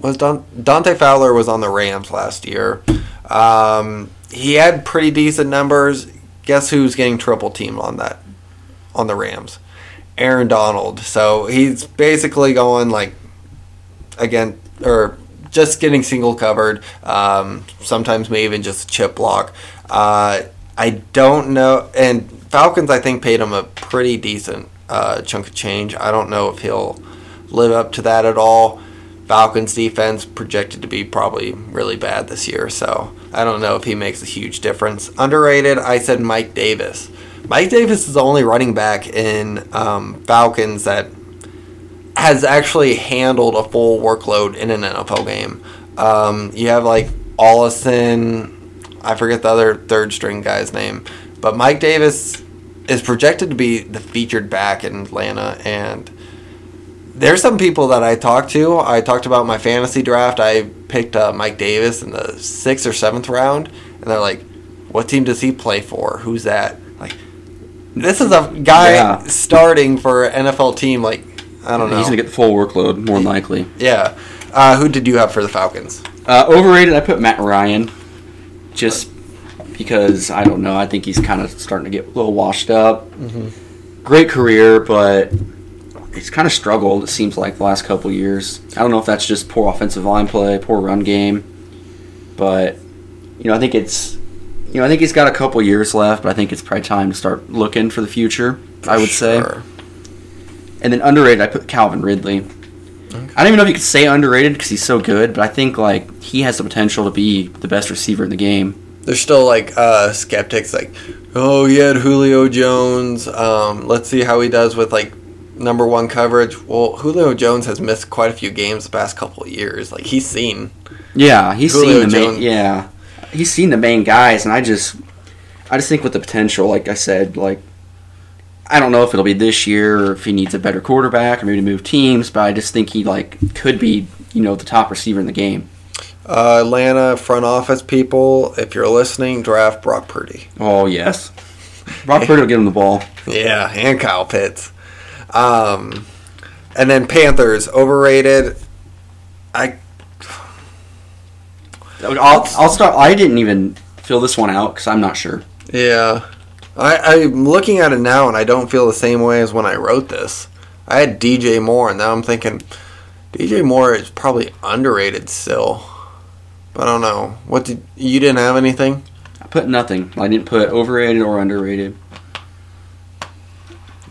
was Don- Dante Fowler was on the Rams last year. Um, he had pretty decent numbers. Guess who's getting triple teamed on that on the Rams? Aaron Donald. So he's basically going like again or just getting single covered. Um, sometimes maybe even just chip block. Uh, I don't know. And Falcons, I think, paid him a pretty decent uh, chunk of change. I don't know if he'll live up to that at all. Falcons defense projected to be probably really bad this year, so I don't know if he makes a huge difference. Underrated, I said Mike Davis. Mike Davis is the only running back in um, Falcons that has actually handled a full workload in an NFL game. Um, you have like Allison, I forget the other third string guy's name, but Mike Davis is projected to be the featured back in Atlanta, and there's some people that I talked to. I talked about my fantasy draft. I picked uh, Mike Davis in the sixth or seventh round, and they're like, "What team does he play for? Who's that?" Like, this is a guy Yeah. starting for an NFL team. Like, I don't know. He's going to get the full workload, more than likely. Yeah. Uh, who did you have for the Falcons? Uh, overrated, I put Matt Ryan, just because I don't know. I think he's kind of starting to get a little washed up. Great career, but he's kind of struggled. It seems like the last couple years. I don't know if that's just poor offensive line play, poor run game, but you know I think it's you know I think he's got a couple years left, but I think it's probably time to start looking for the future. I would say. And then underrated, I put Calvin Ridley. I don't even know if you could say underrated because he's so good, but I think like he has the potential to be the best receiver in the game. There's still like uh, skeptics like, oh, he had Julio Jones. Um, let's see how he does with like number one coverage. Well, Julio Jones has missed quite a few games the past couple of years. Like he's seen. Yeah, he's Julio seen the main. Jones. Yeah, he's seen the main guys, and I just, I just think with the potential, like I said, like I don't know if it'll be this year or if he needs a better quarterback or maybe to move teams, but I just think he like could be, you know, the top receiver in the game. Uh, Atlanta front office people, if you're listening, draft Brock Purdy. Oh yes, Brock Purdy will get him the ball. Yeah, and Kyle Pitts. Um, and then Panthers overrated. I I'll, I'll start. I didn't even fill this one out because I'm not sure. yeah, I I'm looking at it now and I don't feel the same way as when I wrote this. I had DJ Moore and now I'm thinking DJ Moore is probably underrated still. But I don't know. What did you didn't have anything? I put nothing. I didn't put overrated or underrated.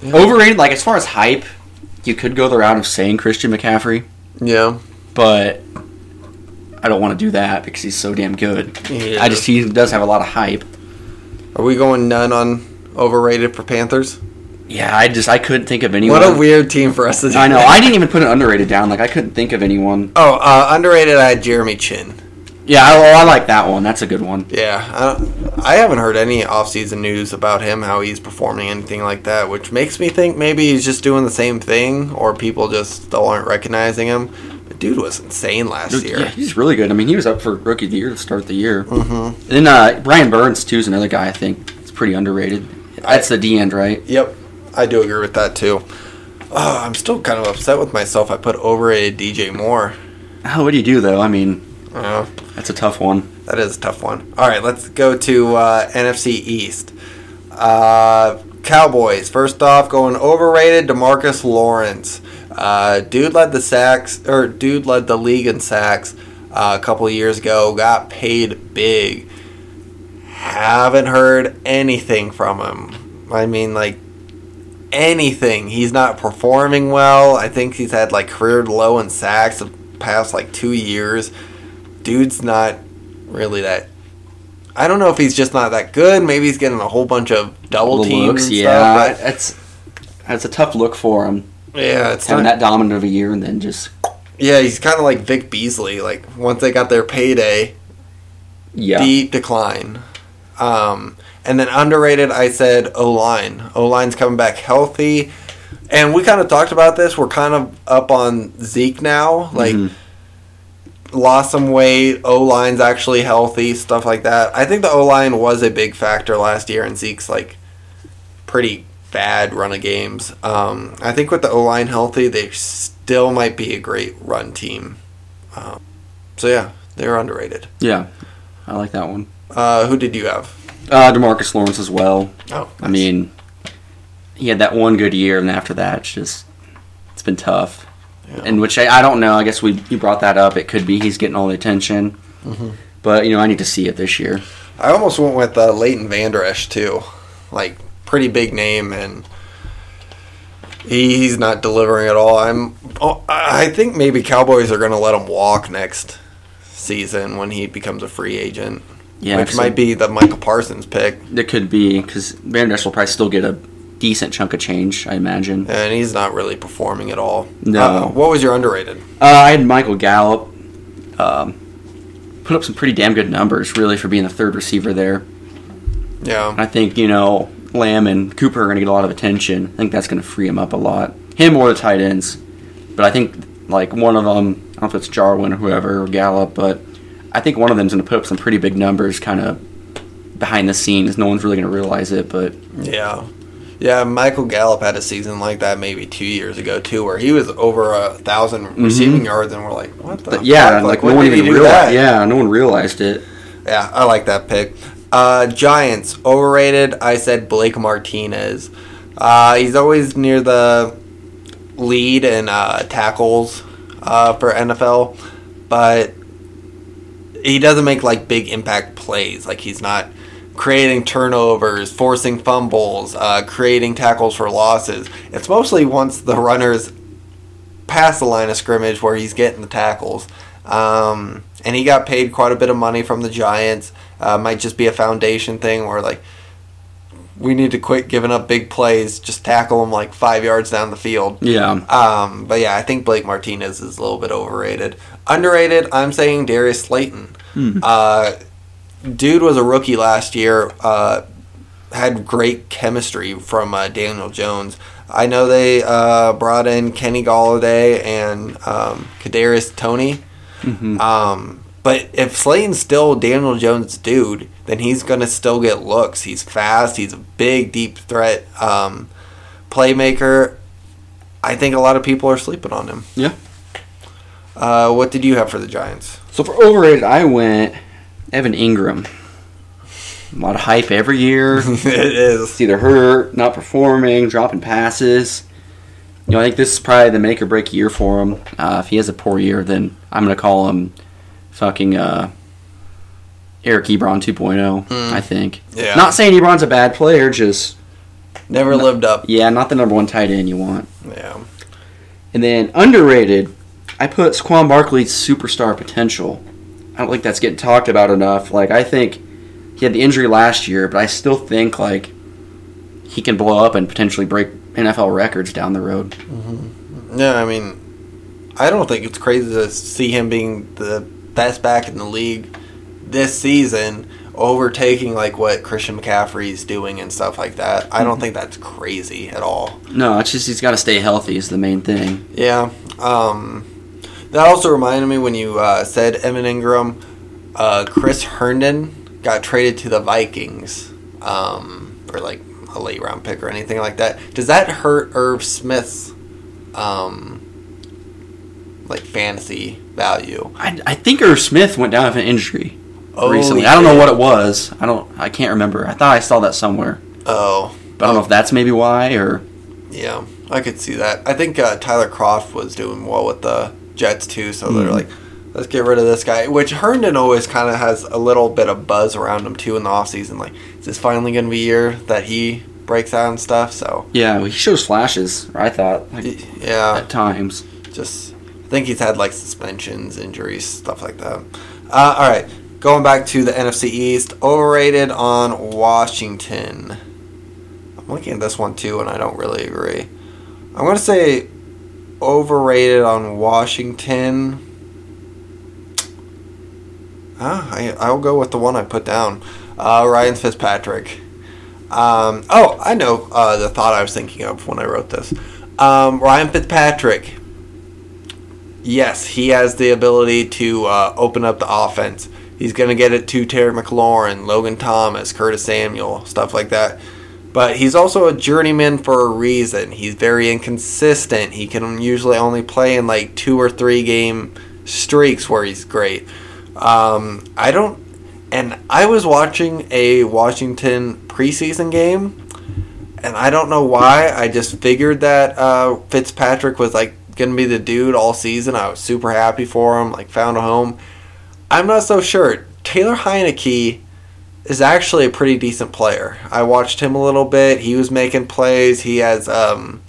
Yeah. Overrated, like as far as hype, you could go the route of saying Christian McCaffrey, Yeah. but I don't want to do that because he's so damn good. Yeah. I just he does have a lot of hype. Are we going none on overrated for Panthers? Yeah, I just I couldn't think of anyone. What a weird team for us to do. I know. I didn't even put an underrated down. Like I couldn't think of anyone. Oh, uh, underrated. I had Jeremy Chinn. Yeah, I, oh, I like that one. That's a good one. Yeah, I, I haven't heard any offseason news about him, how he's performing, anything like that, which makes me think maybe he's just doing the same thing, or people just still aren't recognizing him. Dude was insane last year. Yeah, he's really good. I mean, he was up for rookie of the year to start the year. Mm-hmm. And then uh, Brian Burns too is another guy I think it's pretty underrated. That's the D end, right? Yep, I do agree with that too. Oh, I'm still kind of upset with myself. I put overrated DJ Moore. Oh, what do you do though? I mean, Uh, that's a tough one. That is a tough one. All right, let's go to uh, NFC East. Uh, Cowboys. First off, going overrated. Demarcus Lawrence. Uh, dude led the sacks, or dude led the league in sacks uh, a couple of years ago. Got paid big. Haven't heard anything from him. I mean, like anything. He's not performing well. I think he's had like career low in sacks the past like two years. Dude's not really that. I don't know if he's just not that good. Maybe he's getting a whole bunch of double teams. yeah. stuff, That's that's a tough look for him. Yeah, it's Having not, that dominant of a year and then just yeah. He's kind of like Vic Beasley. Like once they got their payday, yeah. deep decline. Um, and then underrated, I said O line. O line's coming back healthy, and we kind of talked about this. We're kind of up on Zeke now. Like Mhm. lost some weight. O line's actually healthy. Stuff like that. I think the O line was a big factor last year, and Zeke's like pretty bad run of games. Um, I think with the O line healthy, they still might be a great run team. Um, so yeah, they're underrated. yeah, I like that one. Uh, who did you have? Uh, Demarcus Lawrence as well. Oh, I mean, he had that one good year, and after that, it's just it's been tough. Yeah. And which I, I don't know. I guess we you brought that up. It could be he's getting all the attention, mm-hmm. but you know I need to see it this year. I almost went with uh, Leighton Vander Esch too, like pretty big name, and he, he's not delivering at all. I'm, oh, I think maybe Cowboys are going to let him walk next season when he becomes a free agent, Yeah, which might be the Micah Parsons pick, It could be because Van Der will probably still get a decent chunk of change, I imagine. and he's not really performing at all. No. Uh, what was your underrated? Uh, I had Michael Gallup. Um, put up some pretty damn good numbers, really, for being the third receiver there. Yeah, I think you know Lamb and Cooper are going to get a lot of attention. I think that's going to free him up a lot. Him or the tight ends, but I think like one of them. I don't know if it's Jarwin or whoever or Gallup, but I think one of them's going to put up some pretty big numbers, kind of behind the scenes. No one's really going to realize it, but yeah, yeah. Michael Gallup had a season like that maybe two years ago too, where he was over a 1000 mm-hmm. receiving yards, and we're like, what the? yeah, like, when no one even realized. that? Yeah, no one realized it. Yeah, I like that pick. Uh, Giants overrated. I said Blake Martinez. Uh, he's always near the lead in uh, tackles uh, for NFL, but he doesn't make like big impact plays. Like he's not creating turnovers, forcing fumbles, uh, creating tackles for losses. It's mostly once the runners pass the line of scrimmage where he's getting the tackles. Um, and he got paid quite a bit of money from the Giants. Uh, might just be a foundation thing where like we need to quit giving up big plays. Just tackle them like five yards down the field. Yeah. Um, but yeah, I think Blake Martinez is a little bit overrated. Underrated, I'm saying Darius Slayton. Uh, dude was a rookie last year. Uh, had great chemistry from uh, Daniel Jones. I know they uh, brought in Kenny Golladay and um, Kadarius Toney. Um, but if Slayton's still Daniel Jones' dude, then he's gonna still get looks. He's fast. He's a big, deep threat um, playmaker. I think a lot of people are sleeping on him. Yeah. Uh, what did you have for the Giants? So for overrated, I went Evan Engram. A lot of hype every year. *laughs* it is. It's either hurt, not performing, dropping passes. You know, I think this is probably the make or break year for him. Uh, if he has a poor year, then I'm going to call him fucking uh, Eric Ebron 2.0, I think. Yeah. Not saying Ebron's a bad player, just, Never lived up. yeah, not the number one tight end you want. Yeah. And then underrated, I put Saquon Barkley's superstar potential. I don't think that's getting talked about enough. Like I think he had the injury last year, but I still think like he can blow up and potentially break NFL records down the road. Yeah, I mean, I don't think it's crazy to see him being the best back in the league this season, overtaking like what Christian McCaffrey's doing and stuff like that. I don't think that's crazy at all. No, it's just he's got to stay healthy is the main thing. Yeah. Um, that also reminded me when you uh, said Evan Engram, uh, Chris Herndon got traded to the Vikings, um, or like a late round pick or anything like that. Does that hurt Irv Smith's um, like fantasy value? I, I think Irv Smith went down with an injury Oh, recently. I don't know what it was. I don't. I can't remember. I thought I saw that somewhere, Oh, but I don't know if that's maybe why or. yeah, I could see that. I think uh, Tyler Kroft was doing well with the Jets too, so they're Mhm. like, let's get rid of this guy. Which Herndon always kind of has a little bit of buzz around him too in the offseason. Like, is this finally going to be a year that he breaks out and stuff? So, Yeah, he shows flashes. I thought like, yeah, at times. just think he's had like suspensions, injuries, stuff like that. Uh, all right, going back to the NFC East, overrated on Washington. I'm looking at this one too, and I don't really agree. I'm going to say overrated on Washington. Ah, I, I'll go with the one I put down. Uh, Ryan Fitzpatrick. Um, oh, I know uh, the thought I was thinking of when I wrote this. Um, Ryan Fitzpatrick. Yes, he has the ability to uh, open up the offense. He's going to get it to Terry McLaurin, Logan Thomas, Curtis Samuel, stuff like that. But he's also a journeyman for a reason. He's very inconsistent. He can usually only play in like two or three game streaks where he's great. Um, I don't. And I was watching a Washington preseason game, and I don't know why. I just figured that uh, Fitzpatrick was like to be the dude all season. I was super happy for him. Like found a home. I'm not so sure. Taylor Heinicke is actually a pretty decent player. I watched him a little bit. He was making plays. He has um,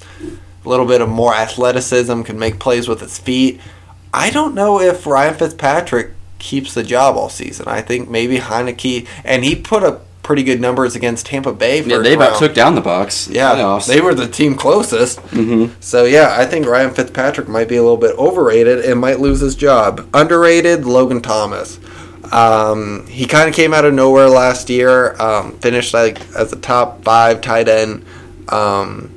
a little bit of more athleticism, can make plays with his feet. I don't know if Ryan Fitzpatrick keeps the job all season. I think maybe Heinicke, and he put up pretty good numbers against Tampa Bay. Yeah, they about round. took down the Bucks. Yeah, they were the team closest. hmm So yeah, I think Ryan Fitzpatrick might be a little bit overrated and might lose his job. Underrated, Logan Thomas. Um, he kind of came out of nowhere last year. Um, finished like as a top five tight end, um,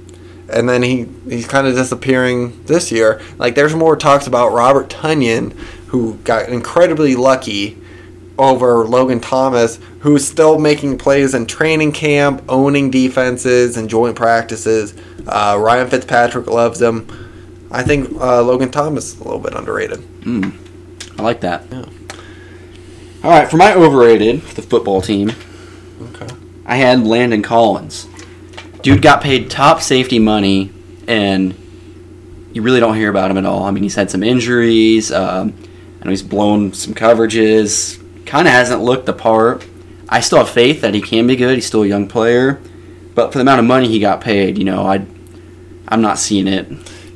and then he he's kind of disappearing this year. Like there's more talks about Robert Tonyan, who got incredibly lucky over Logan Thomas, who's still making plays in training camp, owning defenses and joint practices. Uh, Ryan Fitzpatrick loves him. I think uh, Logan Thomas is a little bit underrated. Mm. I like that. Yeah. All right, for my overrated, the football team, Okay. I had Landon Collins. Dude got paid top safety money, and you really don't hear about him at all. I mean, he's had some injuries. Um, I know he's blown some coverages. Kind of hasn't looked the part. I still have faith that he can be good. He's still a young player, but for the amount of money he got paid, you know, I I'm not seeing it.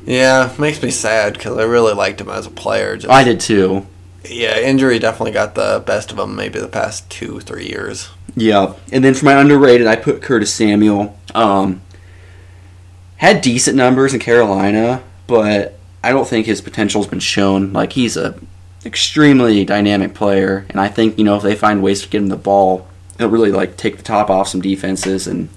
Yeah, makes me sad because I really liked him as a player. Just, I did too. Yeah, injury definitely got the best of him. Maybe the past two, three years. Yeah, and then for my underrated, I put Curtis Samuel. Um, had decent numbers in Carolina, but I don't think his potential's been shown. Like he's a extremely dynamic player, and I think you know if they find ways to get him the ball, he'll really like take the top off some defenses and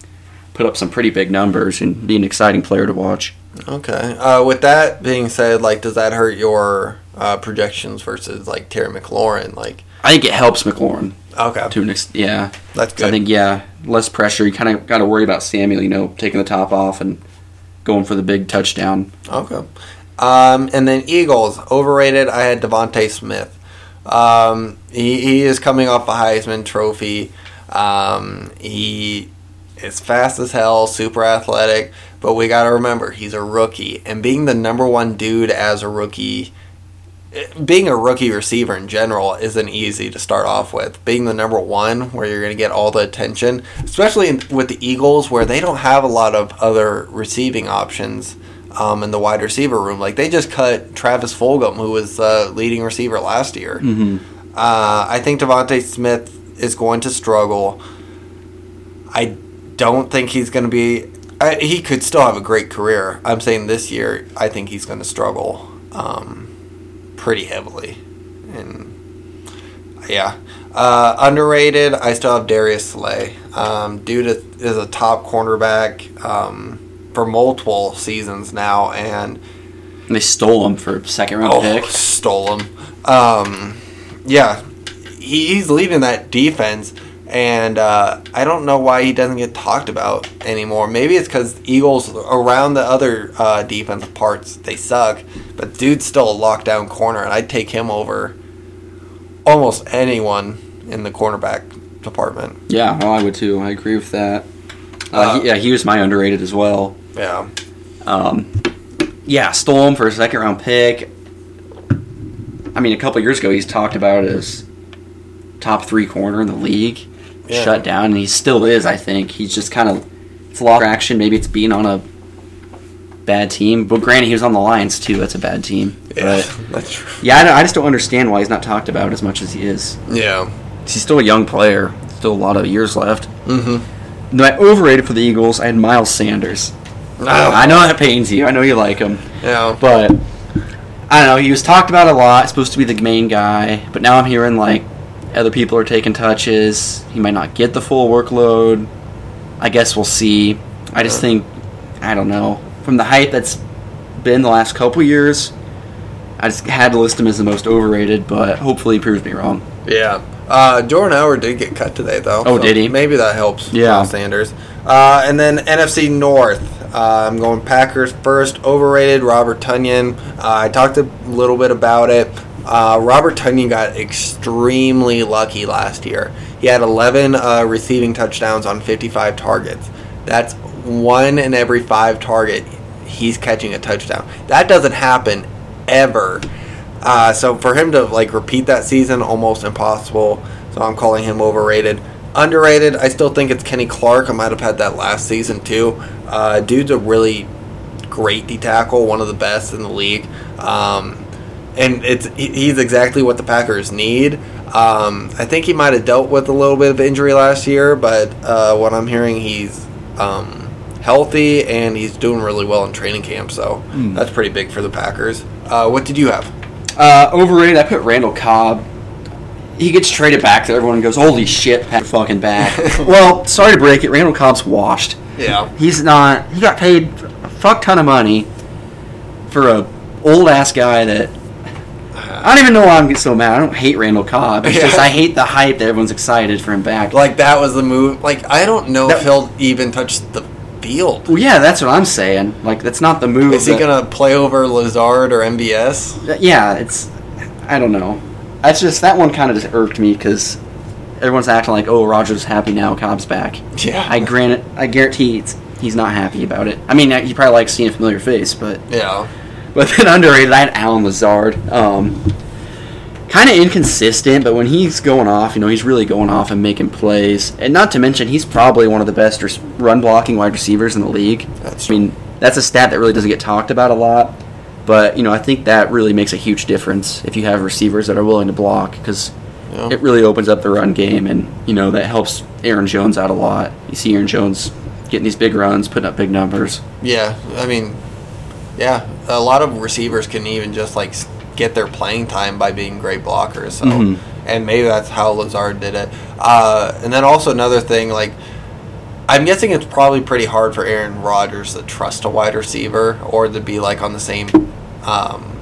put up some pretty big numbers and be an exciting player to watch. Okay. Uh, with that being said, like, does that hurt your uh, projections versus like Terry McLaurin? Like, I think it helps McLaurin okay, to an extent. Yeah, that's good. I think yeah, less pressure. You kind of got to worry about Samuel, you know, taking the top off and going for the big touchdown. Okay. Um, and then Eagles overrated. I had DeVonta Smith. Um, he he is coming off a Heisman Trophy. Um, he is fast as hell, super athletic. But we got to remember he's a rookie, and being the number one dude as a rookie, being a rookie receiver in general isn't easy to start off with. Being the number one, where you're going to get all the attention, especially with the Eagles, where they don't have a lot of other receiving options um, in the wide receiver room. Like they just cut Travis Fulgham, who was the leading receiver last year. Mm-hmm. Uh, I think DeVonta Smith is going to struggle. I don't think he's going to be. I, he could still have a great career. I'm saying this year, I think he's going to struggle um, pretty heavily. And yeah, uh, underrated. I still have Darius Slay. Um, dude is, is a top cornerback um, for multiple seasons now, and they stole him for a second round oh, pick. stole him. Um, yeah, he, he's leading that defense, and uh, I don't know why he doesn't get talked about anymore. Maybe it's because Eagles around the other uh, defensive parts they suck, but dude's still a lockdown corner, and I'd take him over almost anyone in the cornerback department. Yeah, well, I would too. I agree with that. Uh, Uh, he- yeah, he was my underrated as well. Yeah, Um, yeah, stole him for a second round pick. I mean, a couple years ago, he's talked about as top three corner in the league, Yeah. shut down, and he still is. I think he's just kind of it's lost action. Maybe it's being on a bad team, but granted, he was on the Lions too. That's a bad team. yeah, But that's true. yeah, I, I just don't understand why he's not talked about as much as he is. Yeah. He's still a young player. Still a lot of years left. Mm-hmm. No, I overrated for the Eagles. I had Miles Sanders. I know that pains you. I know you like him, Yeah. but I don't know. He was talked about a lot. Supposed to be the main guy, but now I'm hearing like other people are taking touches. He might not get the full workload. I guess we'll see. I just think I don't know from the hype that's been the last couple years. I just had to list him as the most overrated, but hopefully he proves me wrong. Yeah. Uh, Jordan Howard did get cut today, though. Oh, did he? Maybe that helps. Yeah. Sanders. Uh, and then NFC North. Uh, I'm going Packers first. Overrated. Robert Tonyan. Uh, I talked a little bit about it. Uh, Robert Tonyan got extremely lucky last year. He had 11 uh, receiving touchdowns on 55 targets. That's one in every five target. He's catching a touchdown. That doesn't happen ever. Uh, so for him to like repeat that season, almost impossible. So I'm calling him overrated. Underrated, I still think it's Kenny Clark. I might have had that last season too. Uh, dude's a really great D tackle, one of the best in the league. Um, and it's he's exactly what the Packers need. Um, I think he might have dealt with a little bit of injury last year, but uh, what I'm hearing, he's um, healthy and he's doing really well in training camp. So that's pretty big for the Packers. Uh, what did you have? Uh, overrated. I put Randall Cobb. He gets traded back to everyone and goes, "Holy shit, Pat fucking back." *laughs* well, sorry to break it, Randall Cobb's washed. Yeah. He's not. He got paid a fuck ton of money for a old ass guy that. I don't even know why I'm so mad. I don't hate Randall Cobb. It's just I hate the hype that everyone's excited for him back. Like that was the move. Like I don't know That- if he'll even touch the field. well, yeah, that's what I'm saying. Like that's not the move. Is he gonna play over Lazard or MBS? Yeah, it's. I don't know. That's just that one kind of just irked me because everyone's acting like, "Oh, Rodgers happy now, Cobb's back." Yeah. I grant it. I guarantee it's, he's not happy about it. I mean, he probably likes seeing a familiar face, but Yeah. but then *laughs* underrated, I had Allen Lazard. Um, kind of inconsistent, but when he's going off, you know, he's really going off and making plays. And not to mention, he's probably one of the best run blocking wide receivers in the league. That's I mean, that's a stat that really doesn't get talked about a lot. But, you know, I think that really makes a huge difference if you have receivers that are willing to block because Yeah. it really opens up the run game. And, you know, that helps Aaron Jones out a lot. You see Aaron Jones getting these big runs, putting up big numbers. Yeah, I mean, yeah, a lot of receivers can even just like get their playing time by being great blockers. So, Mhm. and maybe that's how Lazard did it. Uh, and then also another thing, like, I'm guessing it's probably pretty hard for Aaron Rodgers to trust a wide receiver or to be like on the same um,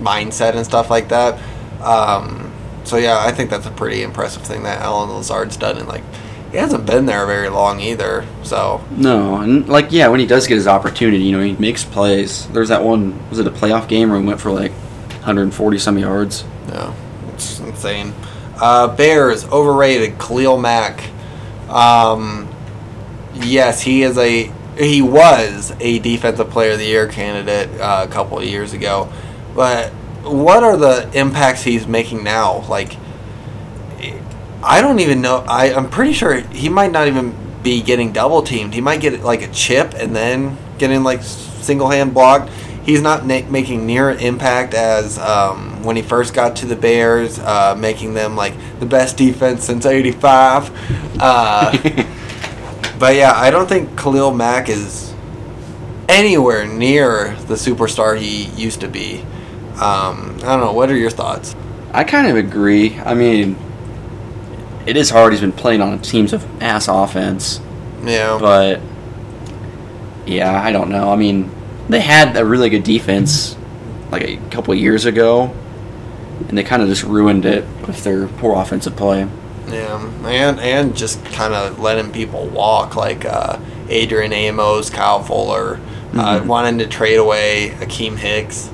mindset and stuff like that. Um, so yeah, I think that's a pretty impressive thing that Allen Lazard's done, and like, he hasn't been there very long either. So No, and like yeah, when he does get his opportunity, you know, he makes plays. There's that one was it a playoff game where he went for like 140 some yards. No, it's insane. Uh, Bears overrated. Khalil Mack. Um, yes, he is a he was a defensive player of the year candidate uh, a couple of years ago, but what are the impacts he's making now? Like, I don't even know. I I'm pretty sure he might not even be getting double teamed. He might get like a chip and then getting like single hand blocked. He's not na- making near impact as um, when he first got to the Bears, uh, making them like the best defense since '85. Uh, *laughs* but yeah, I don't think Khalil Mack is anywhere near the superstar he used to be. Um, I don't know. What are your thoughts? I kind of agree. I mean, it is hard. He's been playing on teams of ass offense, Yeah. but yeah, I don't know. I mean, they had a really good defense like a couple of years ago, and they kind of just ruined it with their poor offensive play. Yeah, and and just kind of letting people walk, like uh, Adrian Amos, Kyle Fuller, uh, Mhm. wanting to trade away Akiem Hicks.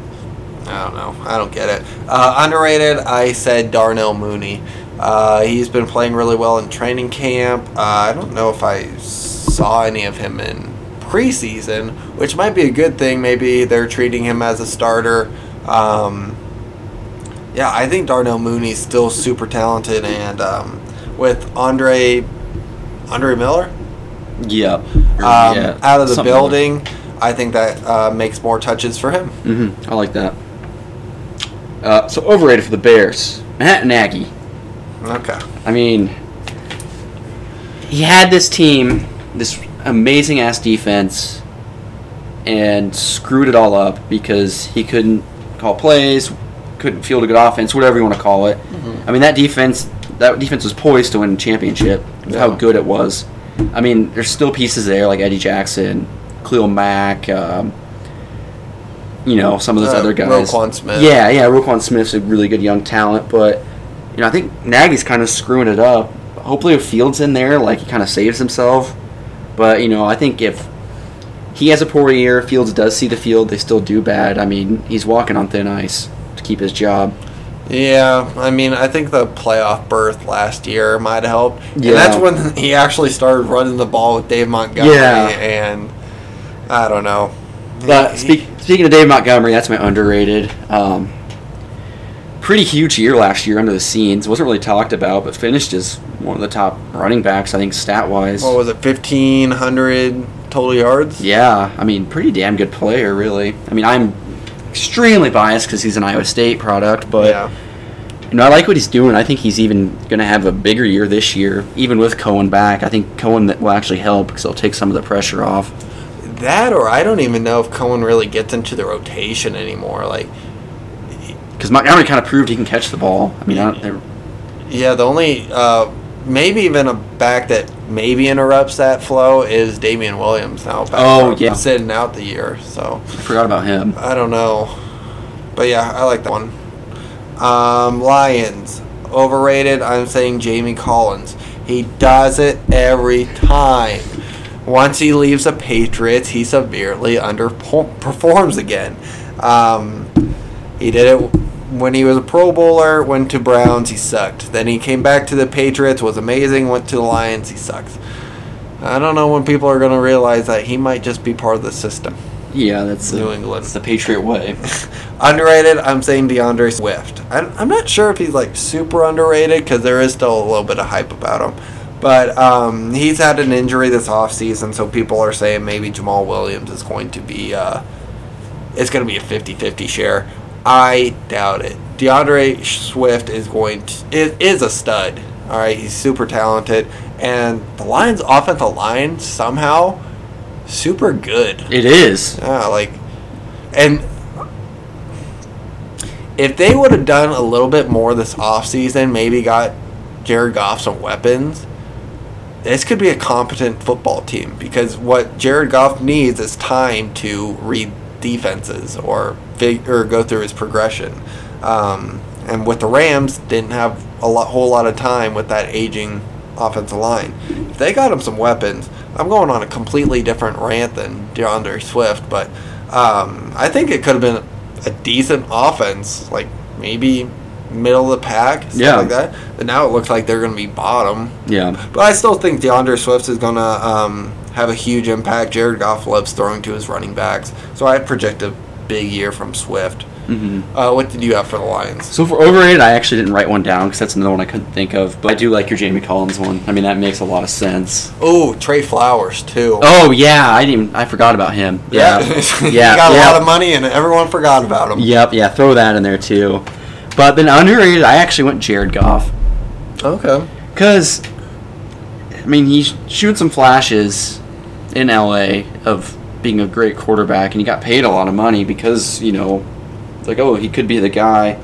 I don't know. I don't get it. Uh, underrated, I said Darnell Mooney. Uh, he's been playing really well in training camp. Uh, I don't know if I saw any of him in preseason, which might be a good thing. Maybe they're treating him as a starter. Um, yeah, I think Darnell Mooney's still super talented, and um, with Andre Andre Miller Yep. um, out of the something building, I think that uh, makes more touches for him. Mm-hmm. I like that. Uh, so overrated for the Bears, Matt Nagy. Okay. I mean, he had this team, this amazing ass defense, and screwed it all up because he couldn't call plays, couldn't field a good offense, whatever you want to call it. I mean, that defense, that defense was poised to win a championship. with How good it was. I mean, there's still pieces there like Eddie Jackson, Khalil Mack. Um, you know, some of those Uh, other guys. Roquan Smith. Yeah, yeah, Roquan Smith's a really good young talent, but you know, I think Nagy's kind of screwing it up. Hopefully, if Fields in there, like he kind of saves himself. But you know, I think if he has a poor year, Fields does see the field, they still do bad. I mean, he's walking on thin ice to keep his job. Yeah, I mean, I think the playoff berth last year might have helped. Yeah. And that's when *laughs* he actually started running the ball with Dave Montgomery. Yeah. And I don't know. But He- speak, speaking of Dave Montgomery, that's my underrated. Um, pretty huge year last year under the scenes. Wasn't really talked about, but finished as one of the top running backs, I think, stat wise. what was it, 1,500 total yards? Yeah, I mean, pretty damn good player, really. I mean, I'm extremely biased because he's an Iowa State product, but yeah. you know, I like what he's doing. I think he's even going to have a bigger year this year, even with Cohen back. I think Cohen will actually help because he'll take some of the pressure off. That, or I don't even know if Cohen really gets into the rotation anymore. Like, Because Montgomery kind of proved he can catch the ball. I mean, I don't, yeah, the only, uh, maybe even a back that maybe interrupts that flow is Damien Williams now. Back Oh, yeah. Sitting out the year. So. I forgot about him. I don't know. But yeah, I like that one. Um, Lions. Overrated, I'm saying Jamie Collins. He does it every time. Once he leaves the Patriots, he severely underperforms again. Um, he did it when he was a Pro Bowler, went to Browns, he sucked. Then he came back to the Patriots, was amazing, went to the Lions, he sucks. I don't know when people are going to realize that he might just be part of the system. Yeah, that's New the, England. It's the Patriot way. *laughs* Underrated, I'm saying D'Andre Swift. I'm, I'm not sure if he's like super underrated because there is still a little bit of hype about him. But um, he's had an injury this offseason, so people are saying maybe Jamaal Williams is going to be uh, it's going to be a 50-50 share. I doubt it. D'Andre Swift is going to is, is a stud. All right, he's super talented, and the Lions' offensive line somehow super good. It is. Yeah, like, and if they would have done a little bit more this offseason, maybe got Jared Goff some weapons, this could be a competent football team because what Jared Goff needs is time to read defenses or fig- or go through his progression. Um, and with the Rams, didn't have a lot, whole lot of time with that aging offensive line. If they got him some weapons, I'm going on a completely different rant than D'Andre Swift, but um, I think it could have been a decent offense, like maybe middle of the pack, stuff Yeah. like that. And now it looks like they're going to be bottom. Yeah. But I still think D'Andre Swift is going to um, have a huge impact. Jared Goff loves throwing to his running backs, so I project a big year from Swift. hmm Uh, what did you have for the Lions? So for overrated, I actually didn't write one down because that's another one I couldn't think of. But I do like your Jamie Collins one. I mean, that makes a lot of sense. Oh, Trey Flowers too. Oh yeah, I didn't. I forgot about him. Yeah, yeah, *laughs* yeah, he got yeah. a lot of money, and everyone forgot about him. Yep, yeah. Throw that in there too. But then underrated, I actually went Jared Goff Okay. because, I mean, he's shooting some flashes in LA of being a great quarterback, and he got paid a lot of money because you know, like oh, he could be the guy.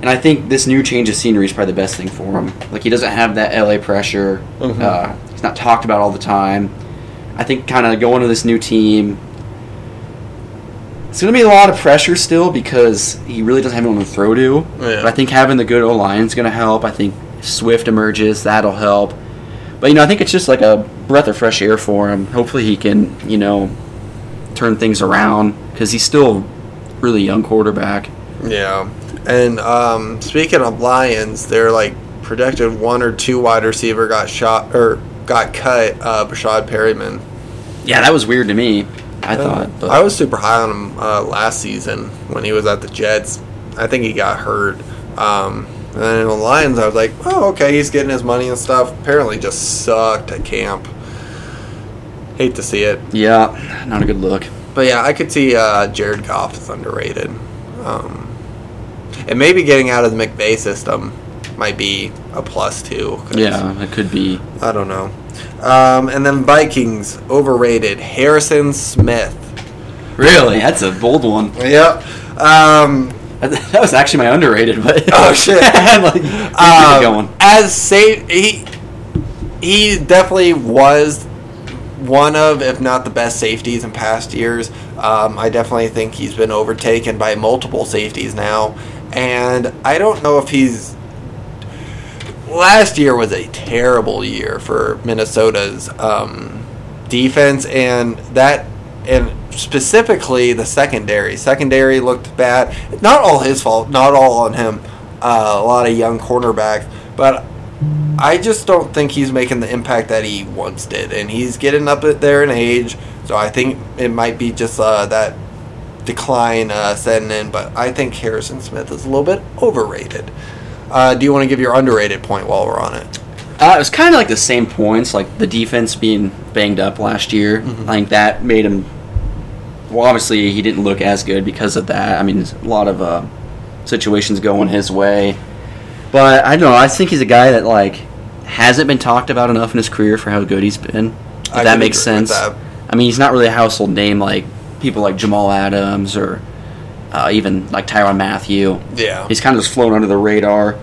And I think this new change of scenery is probably the best thing for him. Like he doesn't have that LA pressure. Mhm. Uh, he's not talked about all the time. I think kind of going to this new team, it's going to be a lot of pressure still because he really doesn't have anyone to throw to. Yeah. But I think having the good O line is going to help. I think Swift emerges, that'll help. But you know, I think it's just like a breath of fresh air for him. Hopefully, he can you know turn things around because he's still really young quarterback. Yeah. And um, speaking of Lions, they're like projected one or two wide receiver got shot or got cut. Uh, Breshad Perriman. Yeah, that was weird to me. I thought. But I was super high on him uh, last season when he was at the Jets. I think he got hurt. Um, and then in the Lions, I was like, oh, okay, he's getting his money and stuff. Apparently, just sucked at camp. Hate to see it. yeah, not a good look. But yeah, I could see uh, Jared Goff is underrated. Um, and maybe getting out of the McVay system might be a plus too. Yeah, it could be. I don't know. Um, and then Vikings overrated Harrison Smith. Really, that's a bold one. Yep. Um, *laughs* That was actually my underrated, but *laughs* Oh, shit. *laughs* like, um, going. As safe, he he definitely was one of, if not the best safeties in past years. Um, I definitely think he's been overtaken by multiple safeties now, and I don't know if he's. Last year was a terrible year for Minnesota's um, defense, and that, and specifically the secondary. Secondary looked bad. Not all his fault. Not all on him. Uh, a lot of young cornerbacks, but I just don't think he's making the impact that he once did, and he's getting up there in age. So I think it might be just uh, that decline uh, setting in. But I think Harrison Smith is a little bit overrated. Uh, do you want to give your underrated point while we're on it? Uh, it was kind of like the same points, like the defense being banged up last year. Mhm. I think that made him. Well, obviously he didn't look as good because of that. I mean, a lot of uh, situations going his way, but I don't know. I think he's a guy that like hasn't been talked about enough in his career for how good he's been. If I that makes sense. that. I mean, he's not really a household name like people like Jamal Adams or uh, even like Tyrann Mathieu. Yeah. He's kind of just flown under the radar.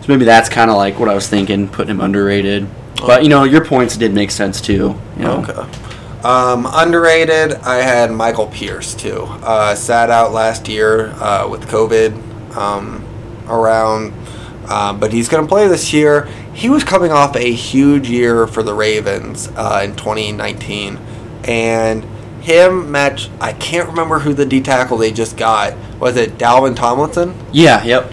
So maybe that's kind of like what I was thinking, putting him underrated. But you know, your points did make sense too. You know? Okay. Um, underrated, I had Michael Pierce too. Uh, sat out last year uh, with COVID um, around, uh, but he's going to play this year. He was coming off a huge year for the Ravens uh, in 2019, and him match. I can't remember who the D tackle they just got. Was it Dalvin Tomlinson? Yeah. Yep.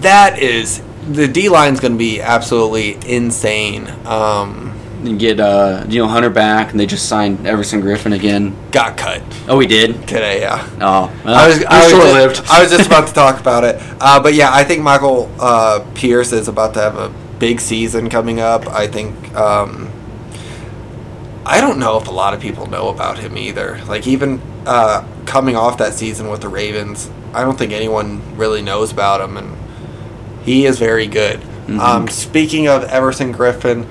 that is the D line's going to be absolutely insane. Um, and get uh, you know Hunter back, and they just signed Everson Griffen again. Got cut Oh, he did. today. Yeah. Oh, well, I was, I was, short just. I was just about to talk about it. *laughs* Uh, but yeah, I think Michael uh, Pierce is about to have a big season coming up. I think. Um, I don't know if a lot of people know about him either. Like, even uh, coming off that season with the Ravens, I don't think anyone really knows about him. And he is very good. Mm-hmm. Um, speaking of Everson Griffen,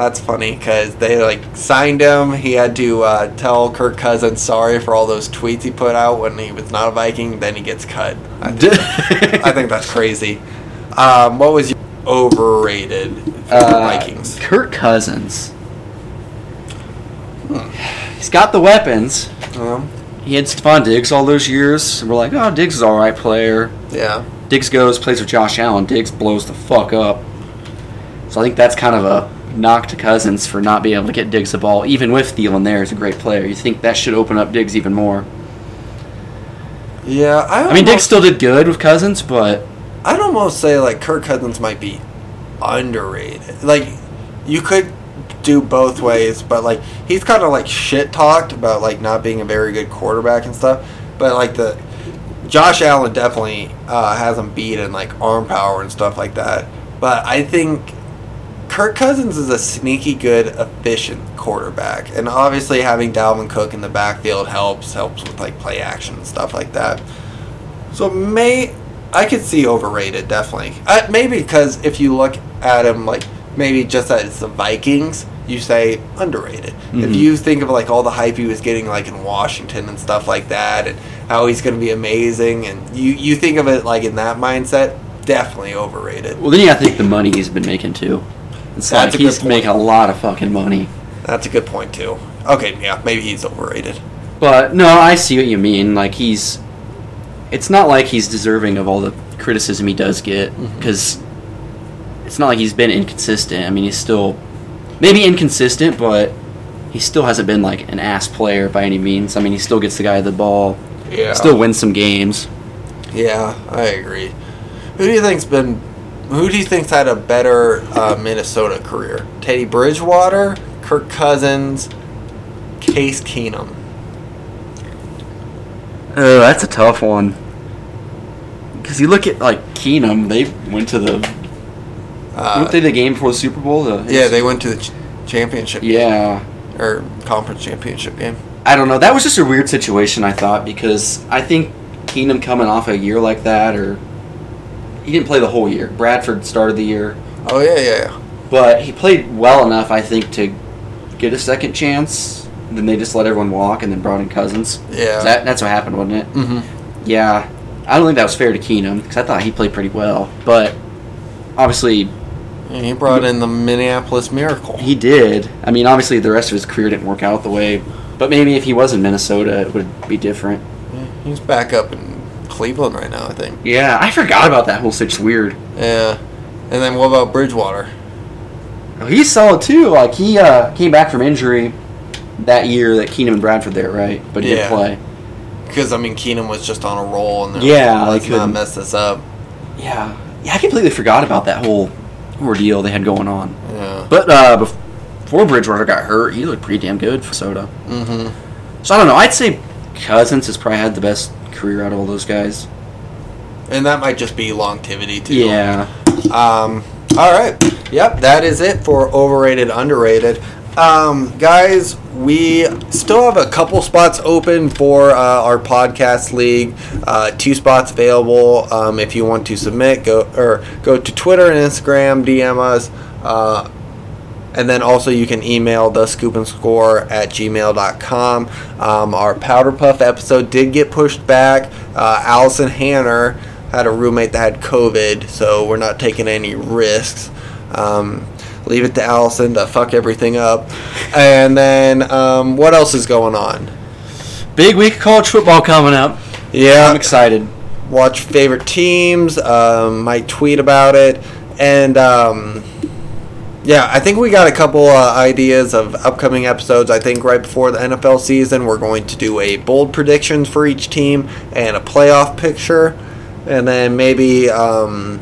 that's funny because they like signed him. He had to uh, tell Kirk Cousins sorry for all those tweets he put out when he was not a Viking. Then he gets cut. I think, *laughs* I think that's crazy. Um, what was your overrated for Uh, Vikings? Kirk Cousins. He's got the weapons. Um, He had Stefon Diggs all those years. We're like, oh, Diggs is all right player. yeah, Diggs goes, plays with Josh Allen. Diggs blows the fuck up. So I think that's kind of a knock to Cousins for not being able to get Diggs the ball, even with Thielen there as a great player. You think that should open up Diggs even more? yeah. I, I mean, Diggs still did good with Cousins, but I'd almost say like Kirk Cousins might be underrated. Like you could do both ways, but like he's kind of like shit talked about like not being a very good quarterback and stuff. But like the Josh Allen definitely uh, has him beat in like arm power and stuff like that. But I think Kirk Cousins is a sneaky good, efficient quarterback, and obviously having Dalvin Cook in the backfield helps. Helps with like play action and stuff like that. So may I could see overrated definitely. Uh, maybe because if you look at him like maybe just as the Vikings, you say underrated. If Mhm. you think of like all the hype he was getting like in Washington and stuff like that, and how he's going to be amazing, and you you think of it like in that mindset, definitely overrated. well, then you got to think the money he's been making too. It's That's like a good he's making a lot of fucking money. That's a good point too. Okay, yeah, maybe he's overrated. But no, I see what you mean. Like he's, it's not like he's deserving of all the criticism he does get Mm-hmm. because it's not like he's been inconsistent. I mean, he's still maybe inconsistent, but he still hasn't been like an ass player by any means. I mean, he still gets the guy the ball, Yeah, still wins some games. Yeah, I agree. Who do you think's been? Who do you think's had a better uh, Minnesota career? Teddy Bridgewater, Kirk Cousins, Case Keenum. Oh, that's a tough one. Because you look at like Keenum, they went to the Uh, weren't they the game before the Super Bowl? The, yeah, they went to the ch- championship yeah. or conference championship game. I don't know. That was just a weird situation, I thought, because I think Keenum coming off a year like that, or he didn't play the whole year. Bradford started the year, Oh yeah, yeah, yeah. but he played well enough, I think, to get a second chance. Then they just let everyone walk, and then brought in Cousins. Yeah. That, that's what happened, wasn't it? Mm-hmm. Yeah, I don't think that was fair to Keenum because I thought he played pretty well, but obviously And he brought in the Minneapolis Miracle. he did. I mean, obviously the rest of his career didn't work out the way, but maybe if he was in Minnesota, it would be different. He's back up in Cleveland right now, I think. Yeah, I forgot about that whole situation. Weird. Yeah. And then what about Bridgewater? He's solid too. Like he uh, came back from injury that year that Keenum and Bradford there, right? But he Yeah. didn't play. Because I mean, Keenum was just on a roll, and Yeah, like, let's not mess this up. Yeah, yeah. I completely forgot about that whole ordeal they had going on. Yeah. But uh, before Bridgewater got hurt, he looked pretty damn good for Sota. Mm-hmm. So I don't know. I'd say Cousins has probably had the best career out of all those guys. And that might just be longevity too. Yeah. Um. All right. Yep. That is it for overrated, underrated. Um, guys, we still have a couple spots open for uh, our podcast league. Uh, two spots available. Um, if you want to submit, go or go to Twitter and Instagram, DM us. Uh, and then also you can email the scoop and score at gmail.com. Um, our Powder Puff episode did get pushed back. Uh, Allison Hanner had a roommate that had COVID, so we're not taking any risks. Um, leave it to Allison to fuck everything up. And then um, what else is going on? Big week of college football coming up. Yeah, I'm excited. watch favorite teams. Um, might tweet about it, and um, yeah, I think we got a couple uh, ideas of upcoming episodes. I think right before the NFL season, we're going to do a bold predictions for each team and a playoff picture, and then maybe um,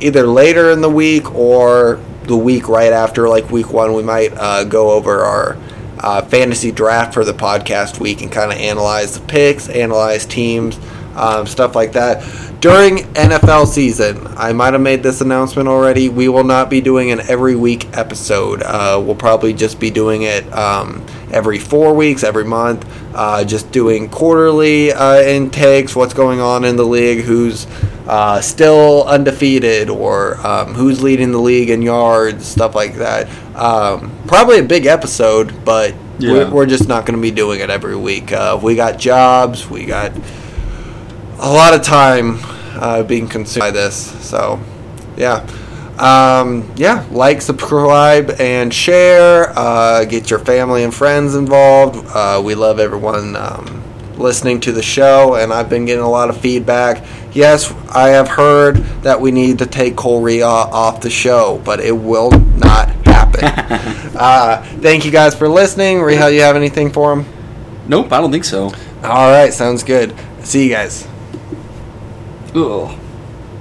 either later in the week or the week right after, like week one, we might uh, go over our uh, fantasy draft for the podcast week and kind of analyze the picks, analyze teams, um, stuff like that. During NFL season, I might have made this announcement already. We will not be doing an every week episode. Uh, we'll probably just be doing it um, every four weeks, every month. Uh, just doing quarterly uh, intakes, what's going on in the league, who's uh, still undefeated, or um, who's leading the league in yards, stuff like that. Um, probably a big episode, but Yeah. we're, we're just not going to be doing it every week. Uh, we got jobs, we got a lot of time uh, being consumed by this. So, yeah. Um, yeah, like, subscribe, and share. Uh, get your family and friends involved. Uh, we love everyone um, listening to the show, and I've been getting a lot of feedback. Yes, I have heard that we need to take Cole Reha off the show, but it will not happen. *laughs* uh, thank you guys for listening. Rehal, you have anything for him? Nope, I don't think so. All right, sounds good. See you guys. 饿。